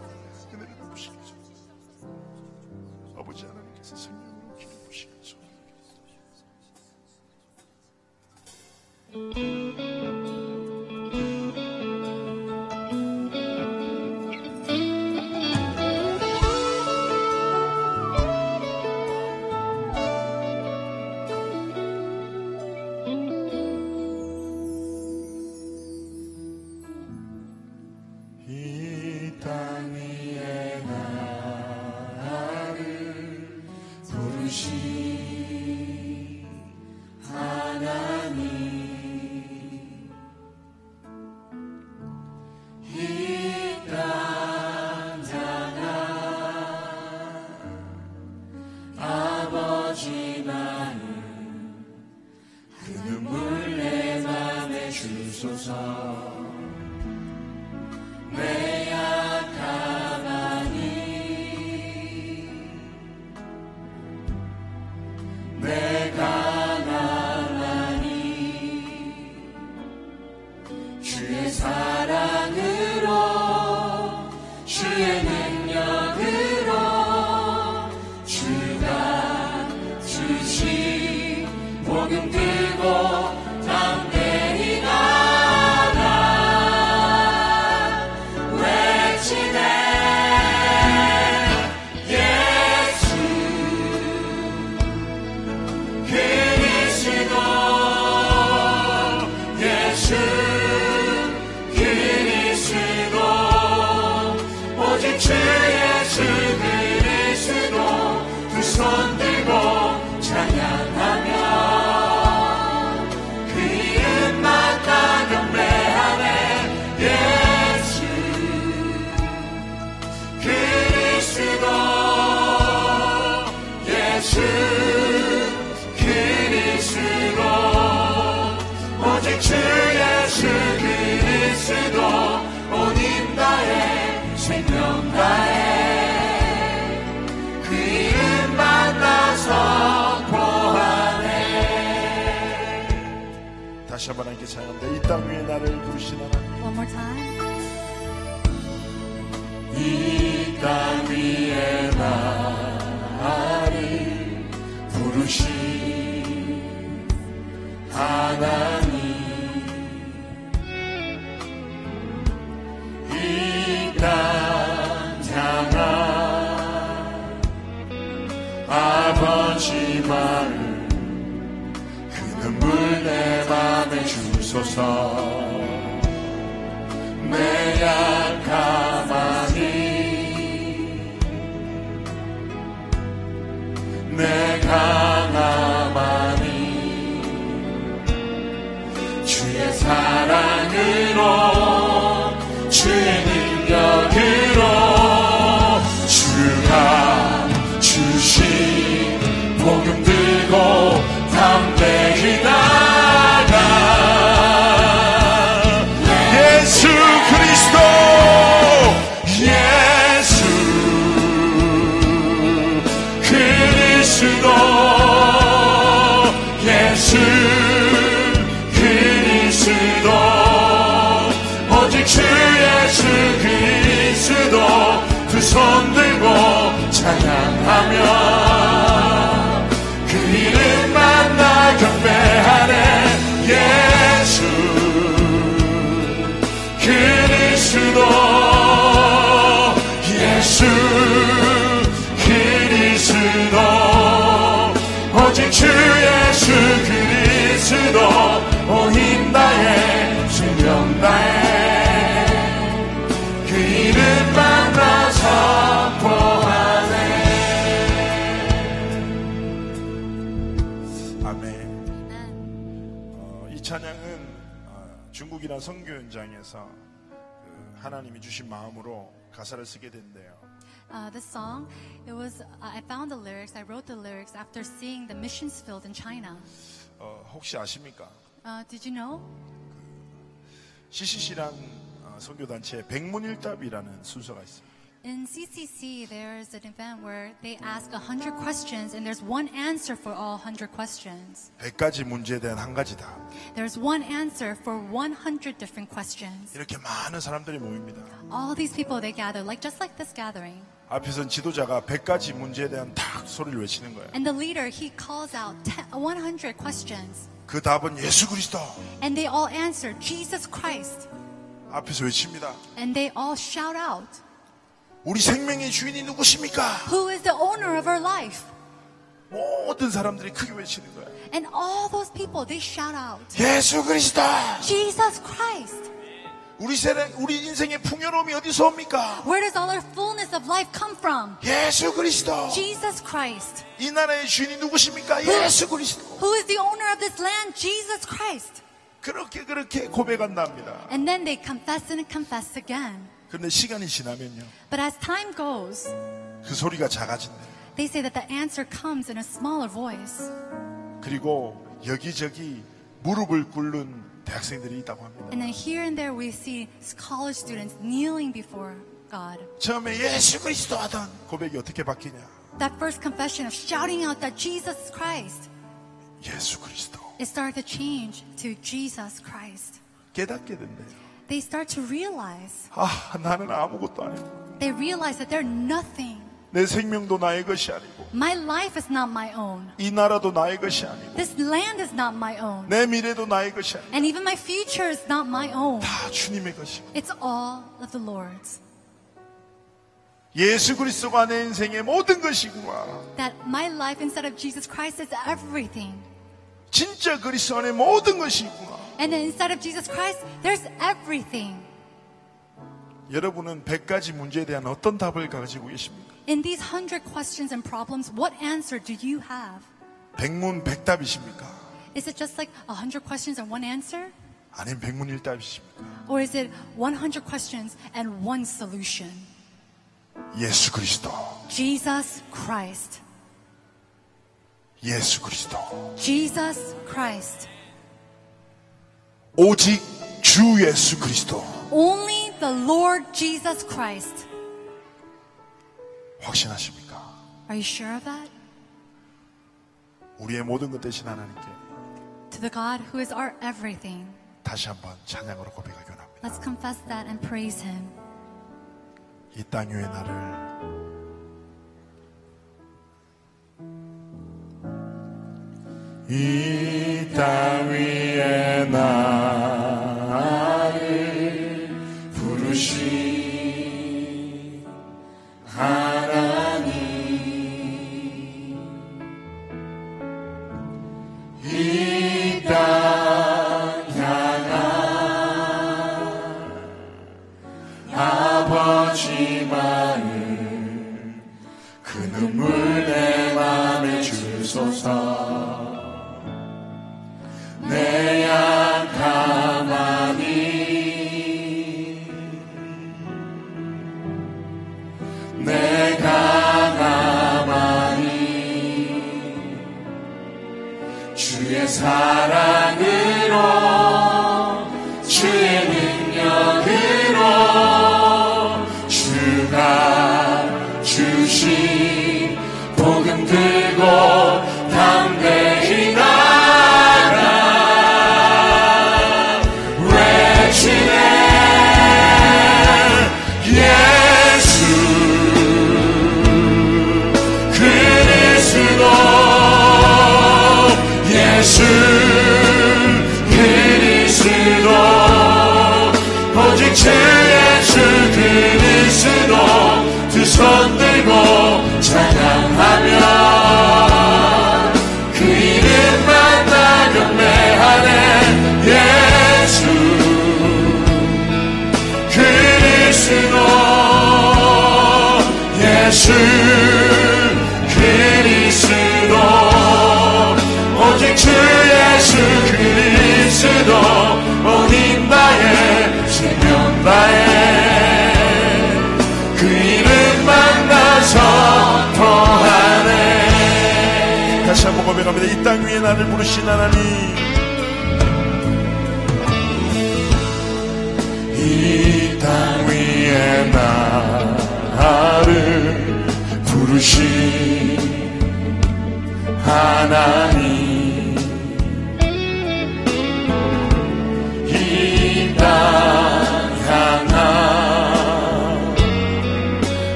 두
어, 중국이나 선교 현장에서 그 하나님이 주신 마음으로 가사를 쓰게 된대요.
Uh, this song, it was, uh, I found the lyrics, I wrote the lyrics after seeing the missions field in China.
어, 혹시 아십니까?
Uh, did you know?
CCC란 어, 선교단체에 백문일답이라는 순서가 있습니다.
In CCC, there's an event where they ask 100 questions and there's one answer for all 100 questions.
100가지 문제에 대한 한 가지다.
There's one answer for 100 different questions.
이렇게 많은 사람들이 모입니다.
All these people, they gather, like just like this gathering.
앞에선 지도자가 100가지 문제에 대한 탁 소리를 외치는 거예요.
And the leader, he calls out 10, 100 questions.
그 답은 예수 그리스도.
And they all answer, Jesus Christ.
앞에서 외칩니다.
And they all shout out,
우리 생명의 주인이 누구십니까?
Who is the owner of our life?
모든 사람들이 크게 외치는 거예요.
And all those people, they shout out,
예수 그리스도.
Jesus Christ.
우리 세상, 우리 인생의 풍요로움이 어디서 옵니까?
Where does all our fullness of life come from?
예수 그리스도.
Jesus Christ.
이 나라의 주인이 누구십니까? 예수 그리스도.
Who is the owner of this land? Jesus Christ.
그렇게 그렇게 고백한답니다.
And then they confess and confess again.
그런데 시간이 지나면요.
But as time goes,
그 소리가 작아진대.
they say that the answer comes in a smaller voice.
그리고 여기저기 무릎을 꿇는 대학생들이 있다고 합니다.
And then here and there we see college students kneeling before God.
처음에 예수 그리스도 하던 고백이 어떻게 바뀌냐?
That first confession of shouting out that Jesus Christ,
예수 그리스도.
it started to change to Jesus Christ.
깨닫게 된대요.
They start to realize,
아, 나는 아무것도 아니고
they realize that they're nothing.
내 생명도 나의 것이 아니고
My life is not my own.
이 나라도 나의 것이 아니고
This land is not my own.
내 미래도 나의 것이 아니고
And even my future is not my own.
다 주님의 것이고
It's all of the Lord's.
예수 그리스도가 내 인생의 모든 것이구나.
That my life instead of Jesus Christ is everything.
진짜 그리스도 안에 모든 것이구나.
And inside of Jesus Christ, there's everything.
여러분은 100가지 문제에 대한 어떤 답을 가지고 계십니까?
In these 100 questions and problems, what answer do you have?
백문백답이십니까?
Is it just like 100 questions and one answer?
아니면 백문일답이십니까?
Or is it 100 questions and one solution?
예수 그리스도.
Jesus Christ.
예수 그리스도.
Jesus Christ.
오직 주 예수 그리스도.
Only the Lord Jesus Christ.
확신하십니까?
Are you sure of that?
우리의 모든 것 대신 하나님께.
To the God who is our everything.
다시 한번 찬양으로 고백하기 원합니다.
Let's confess that and praise Him.
이 땅 위에 나를 이 땅 위에 나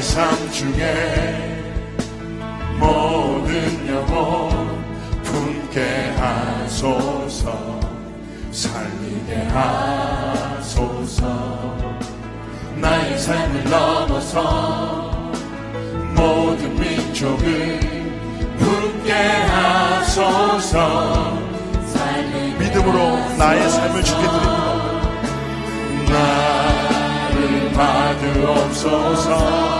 내 삶 중에 모든 영혼 품게 하소서 살리게 하소서. 나의 삶을 넘어서 모든 민족을 품게 하소서. 믿음으로 나의 삶을 주게 드립니다. 나를 받으옵소서.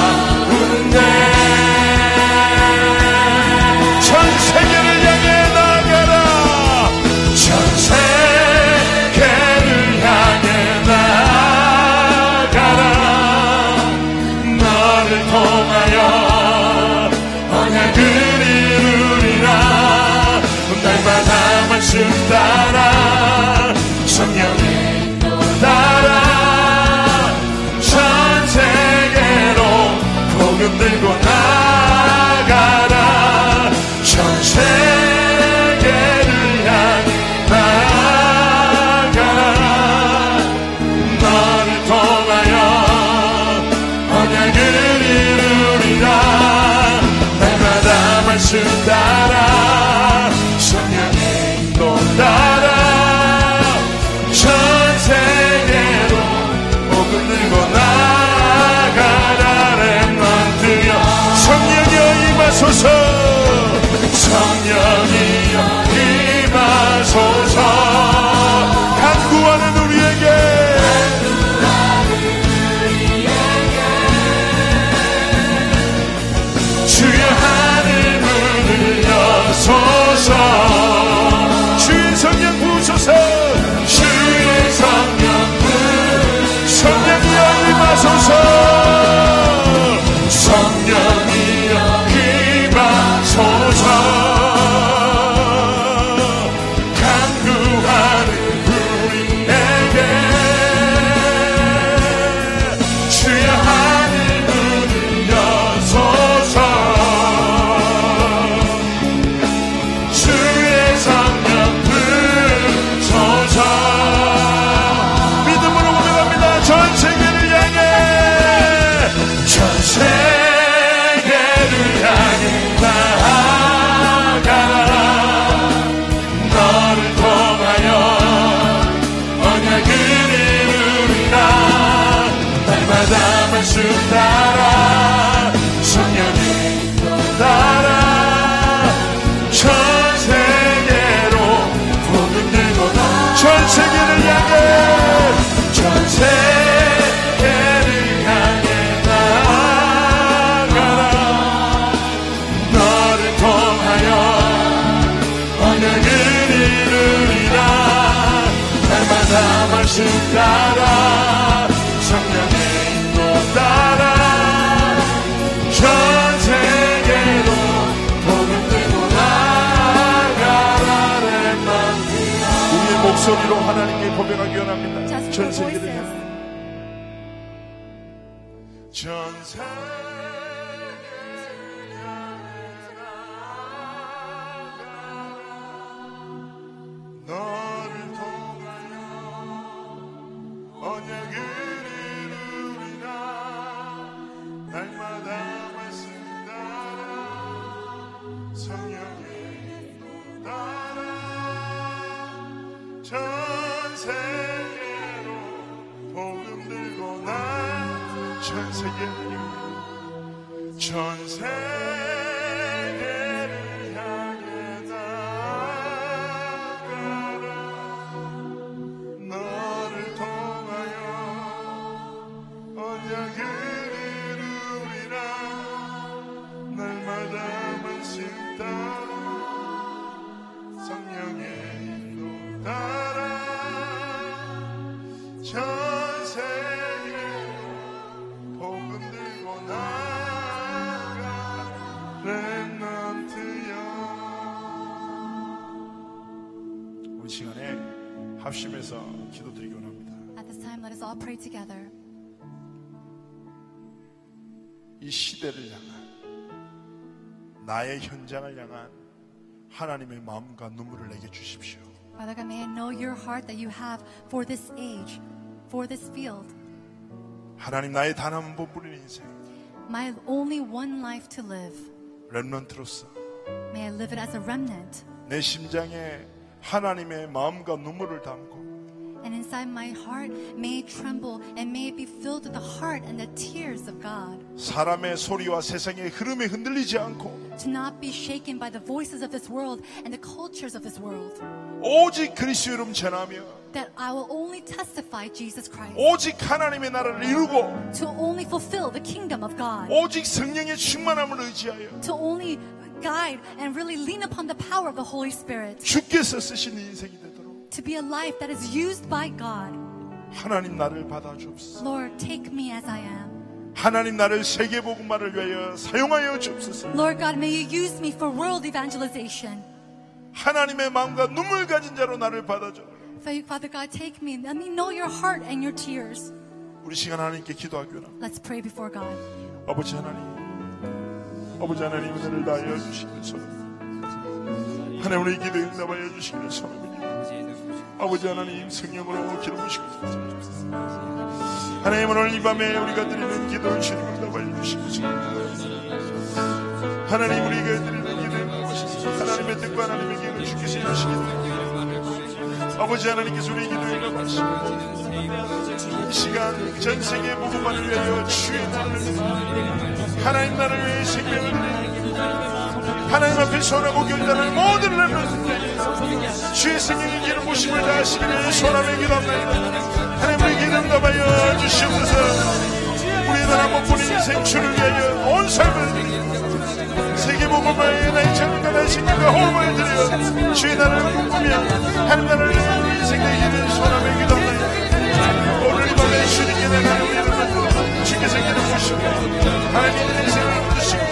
to. Together.
이 시대를 향한 나의 현장을 향한 하나님의 마음과 눈물을 내게 주십시오
Father God, may I know your heart that you have for this age, for this field.
하나님 나의 단 한 번 뿐인 인생
My only one life to live.
렘넌트로서
May I live it as a remnant.
내 심장에 하나님의 마음과 눈물을 담고
And inside my heart, may it tremble and may it be filled with the heart and the tears of God.
사람의 소리와 세상의 흐름에 흔들리지 않고
To not be shaken by the voices of this world and the cultures of this world.
오직 그리스도 이름 전하며
That I will only testify Jesus Christ.
오직 하나님의 나라를 이루고
To only fulfill the kingdom of God.
오직 성령의 충만함을 의지하여
To only guide and really lean upon the power of the Holy Spirit.
주께서 쓰신 인생이 되도록
To be a life that is used by God.
하나님 나를 받아 주옵소서.
Lord, take me as I am.
하나님 나를 세계 복음화를 위하여 사용하여 주옵소서.
Lord God, may you use me for world evangelization.
하나님의 마음과 눈물 가진 자로 나를 받아줘.
Father God, take me. Let me know your heart and your tears.
우리 시간 하나님께 기도하기 원합니다.
Let's pray before God.
아버지 하나님, 아버지 하나님 은혜를 다하여 주시기를 소원합니다. 하나님 우리 기도 응답하여 주시기를 소원합니다. 아버지 하나님 성령으로 기도 부시고 하나님 오늘 이 밤에 우리가 드리는 기도를 주님 응답하여 소원합니다. 하나님 우리가 드리는 기도를 응답하시고 하나님의 뜻과 하나님의 기도를 주께서 이루시기를 아버지 하나님께서 우리 기도에 응답하시고 이 시간 전 세계 복음만을 위하여 주의 나라를 하나님 나라를 위해 생명을 드리는 하나님 앞에 손하고 결단을 모든 렘넌트 주의 성령의 기름 부심을 다하시기를 소원하며 기도합니다 하나님 우리 기름 답하여 주시옵소서. 우리 나라 못보는 인생 주를 위하여 온 삶을 드리고 세계 복음을 나의 창과 나의 생명과 호흡을 드려 주의 나라를 꿈꾸며 하나님 나라를 우리 인생 되기를 소원하며 기도합니다 오늘 이 밤에 주님께 내가 우리를 주께서 기름 부시고 하나님의 인생을 얻으시고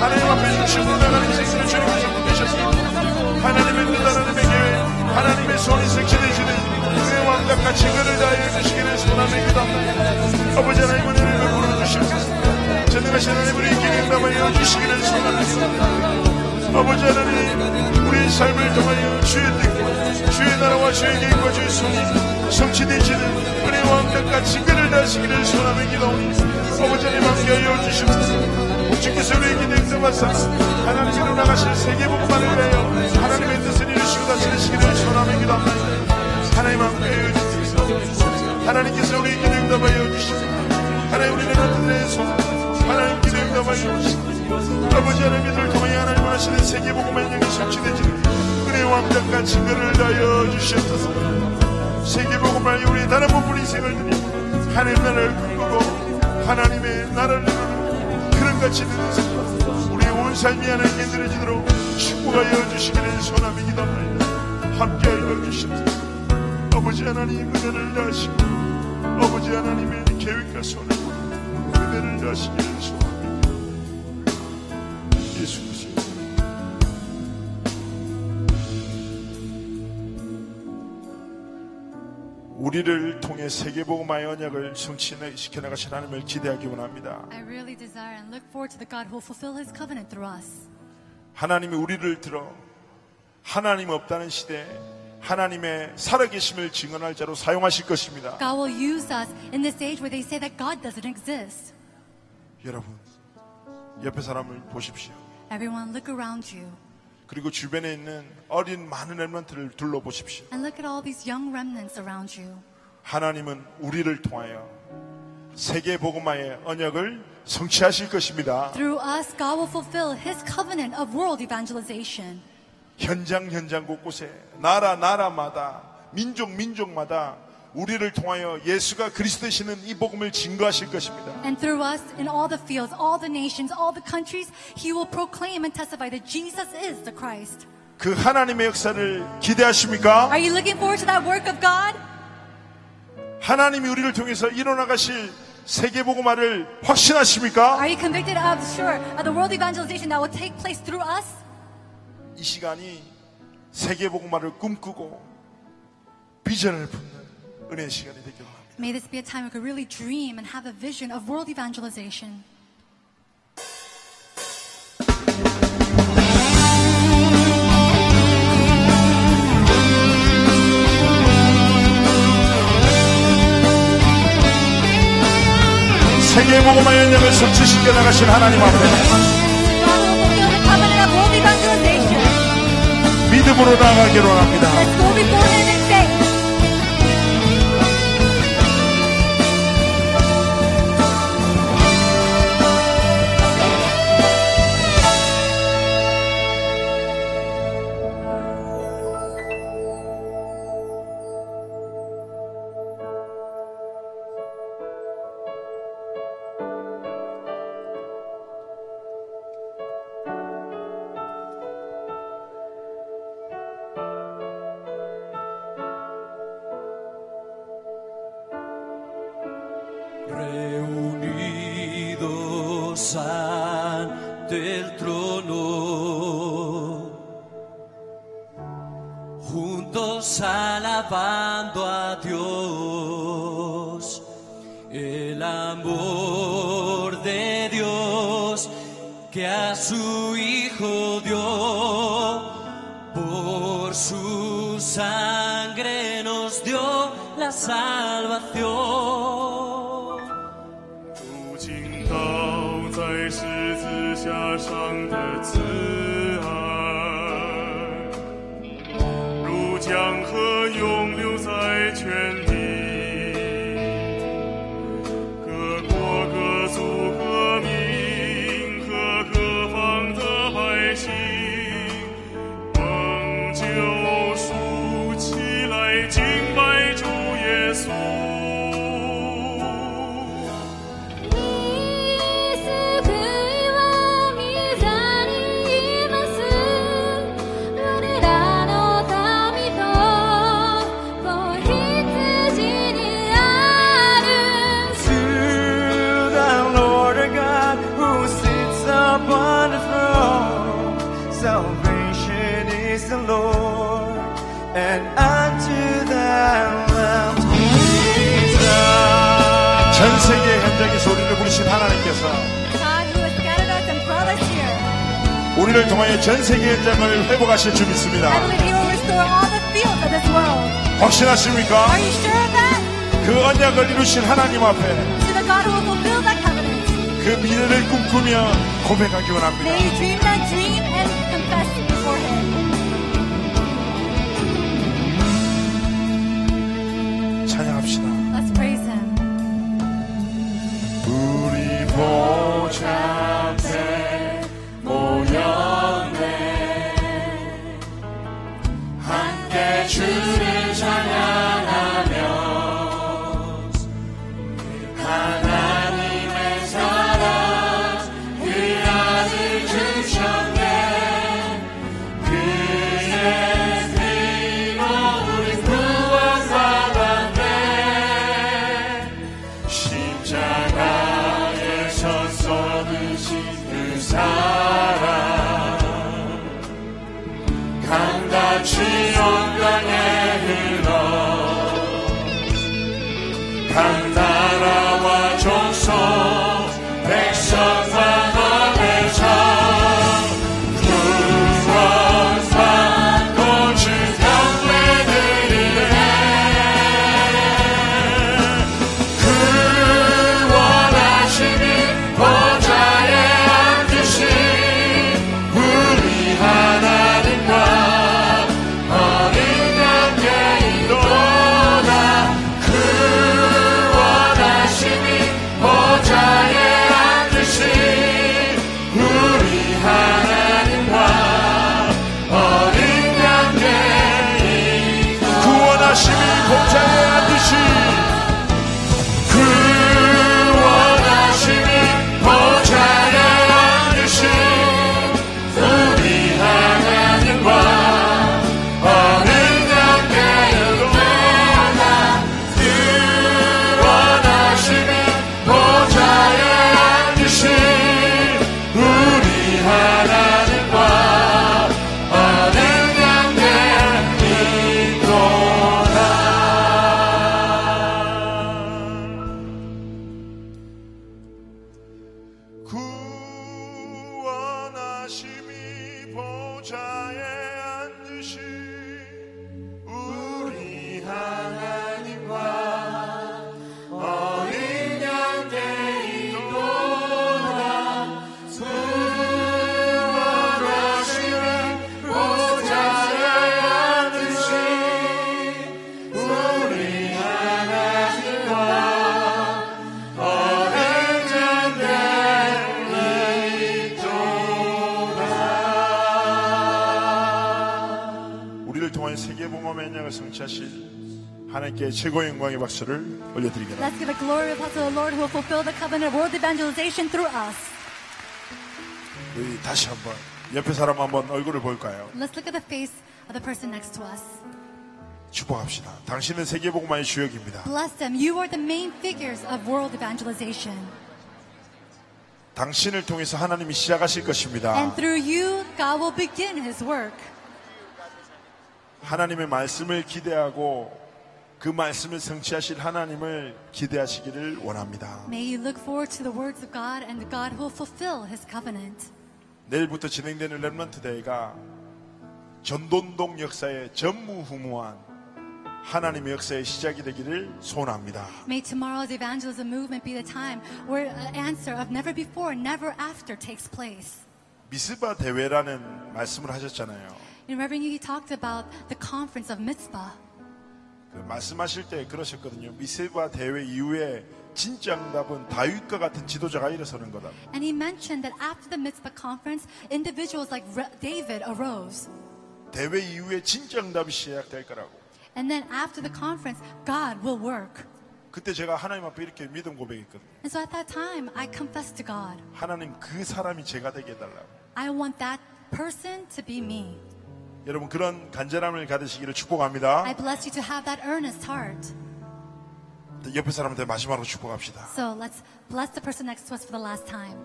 하나님 앞에 주시고 나가는 인생을 주님께서 보내셨습니다. 하나님의 뜻 하나님의 계획 하나님의 손이 그의 왕과 같이 그를 다하여 주시기를 소원하며 기도합니다. 아버지 하나님 은혜를 베풀어 주시옵소서. 전능하신 하나님 우리 길을 응답하여 주시기를 소원합니다. 아버지 하나님 우리의 삶을 통하여 주의 뜻과 주의 나라와 주의 계획과 주의 손이 성취되시는 왕과 같이 그를 다하시기를 소원하며 기도하오니 아버지 하나님 함께하여 주시옵소서 주께서 우리에게 능력하사 하나님께로 나가실 세계복음만을 위하여 하나님의 뜻을 이루시고 다스리시기를 소원하며 기도합니다. 하나님 함께하여 주옵소서 하나님께서 우리에게 능력하여 주시고 하나님 우리의 뜻에 손 하나님께 능력하여 주시고 아버지 하나님을 통하여 하나님 원하시는 세계복음의 영이 성취되지는 은혜 왕과 같이 그를 다하여 주시옵소서. 세계복음을 우리 다른 부분 인생을 드리고 하나님 나라를 꿈꾸고 하나님의 나라를 있는 인생 우리 온 삶이 하나님께 드려지도록 축복하여 주시기를 소원하며 기도합니다. 함께 하여 주시옵소서 아버지 하나님 은혜를 여시고 아버지 하나님의 계획과 손을 은혜를 여시기를 소원합니다 우리를 통해 세계 복음화의 언약을 성취시켜 나가신 하나님을 기대하기 원합니다.
I really desire and look forward to the God who will fulfill his covenant through us.
하나님이 우리를 들어 하나님 없다는 시대에 하나님의 살아계심을 증언할 자로 사용하실 것입니다.
God will use us in this age where they say that God doesn't exist.
여러분, 옆에 사람을 보십시오.
Everyone, look around you
그리고 주변에 있는 어린 많은 렘런트를 둘러보십시오.
and look at all these young remnants around you.
하나님은 우리를 통하여 세계 복음화의 언약을 성취하실 것입니다.
Through us, God will fulfill his covenant of world evangelization.
현장 현장 곳곳에 나라 나라마다 민족 민족마다 우리를 통하여 예수가 그리스도시는 이 복음을 증거하실 것입니다.
And through us, in all the fields, all the nations, all the countries, he will proclaim and testify that Jesus is the Christ.
그 하나님의 역사를 기대하십니까?
Are you looking forward to that work of God?
하나님이 우리를 통해서 일어나가실 세계 복음화를 확신하십니까?
Are you convicted of, sure, of the world evangelization that will take place through us?
이 시간이 세계 복음화를 꿈꾸고 비전을 품는 은혜의 시간이 되길 바랍니다.
May this be a time we could really dream and have a vision of world evangelization.
세계 복음화의 연약을 성취시켜 나가신 하나님 앞에. 믿음으로 나아가기를 원합니다. 회복하실 줄
I
믿습니다.
believe He will restore all the fields of this world.
확신하십니까?
Are you sure of that?
그 언약을 이루신 하나님 앞에
To the God who will fulfill that covenant.
그 미래를 꿈꾸며 고백하기 원합니다.
May you dream that dream and confess before Him.
찬양합시다.
Let's praise Him.
우리 보좌 주를 찬양하 최고의 영광의 박수를 올려드리겠습니다.
Let's give a glory to the Lord who will fulfill the covenant of world evangelization through us.
우리 다시 한번 옆에 사람 한번 얼굴을 볼까요?
Let's look at the face of the person next to us.
축복합시다. 당신은 세계 복음의 주역입니다.
Bless them. You are the main figures of world evangelization.
당신을 통해서 하나님이 시작하실 것입니다.
And through you, God will begin his work.
하나님의 말씀을 기대하고 그 말씀을 성취하실 하나님을 기대하시기를 원합니다.
May you look forward to the words of God and God will fulfill his covenant.
내일부터 진행되는 렘런트 대회가 전돈동 역사의 전무후무한 하나님의 역사의 시작이 되기를 소원합니다.
May tomorrow's evangelism movement be the time where an answer of never before, never after takes place.
미스바 대회라는 말씀을 하셨잖아요.
In Reverend he talked about the conference of Mitzvah.
그 말씀하실 때 그러셨거든요. 미스바 대회 이후에 진짜 응답은 다윗과 같은 지도자가 일어서는 거다.
And he mentioned that after the Mitzvah conference, individuals like David arose.
대회 이후에 진짜 응답이 시작될 거라고.
And then after the conference, God will work.
그때 제가 하나님 앞에 이렇게 믿음 고백했거든요.
And so at that time, I confessed to God,
하나님 그 사람이 제가 되게 해달라고.
I want that person to be me.
여러분 그런 간절함을 가지시기를 축복합니다.
I bless you to have that earnest heart.
옆에 사람한테 마지막으로 축복합시다.
So let's bless the person next to us for the last time.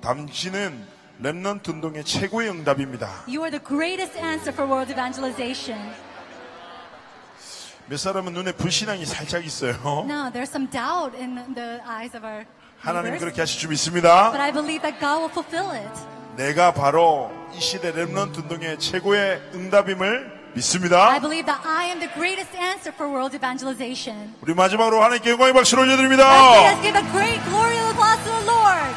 당신은 렘넌트 운동의 최고의 응답입니다.
You are the greatest answer for world evangelization.
몇 사람은 눈에 불신앙이 살짝 있어요.
Now, there's some doubt in the eyes of our
하나님 그렇게 하실 줄 믿습니다.
but I believe that God will fulfill it.
내가 바로 이 시대 렘넌트 운동의 최고의 응답임을
I
믿습니다.
believe that I am the greatest answer for world evangelization.
우리 마지막으로 하나님께 영광의 박수를
Let's
올려드립니다.
give a great glory applause to the Lord.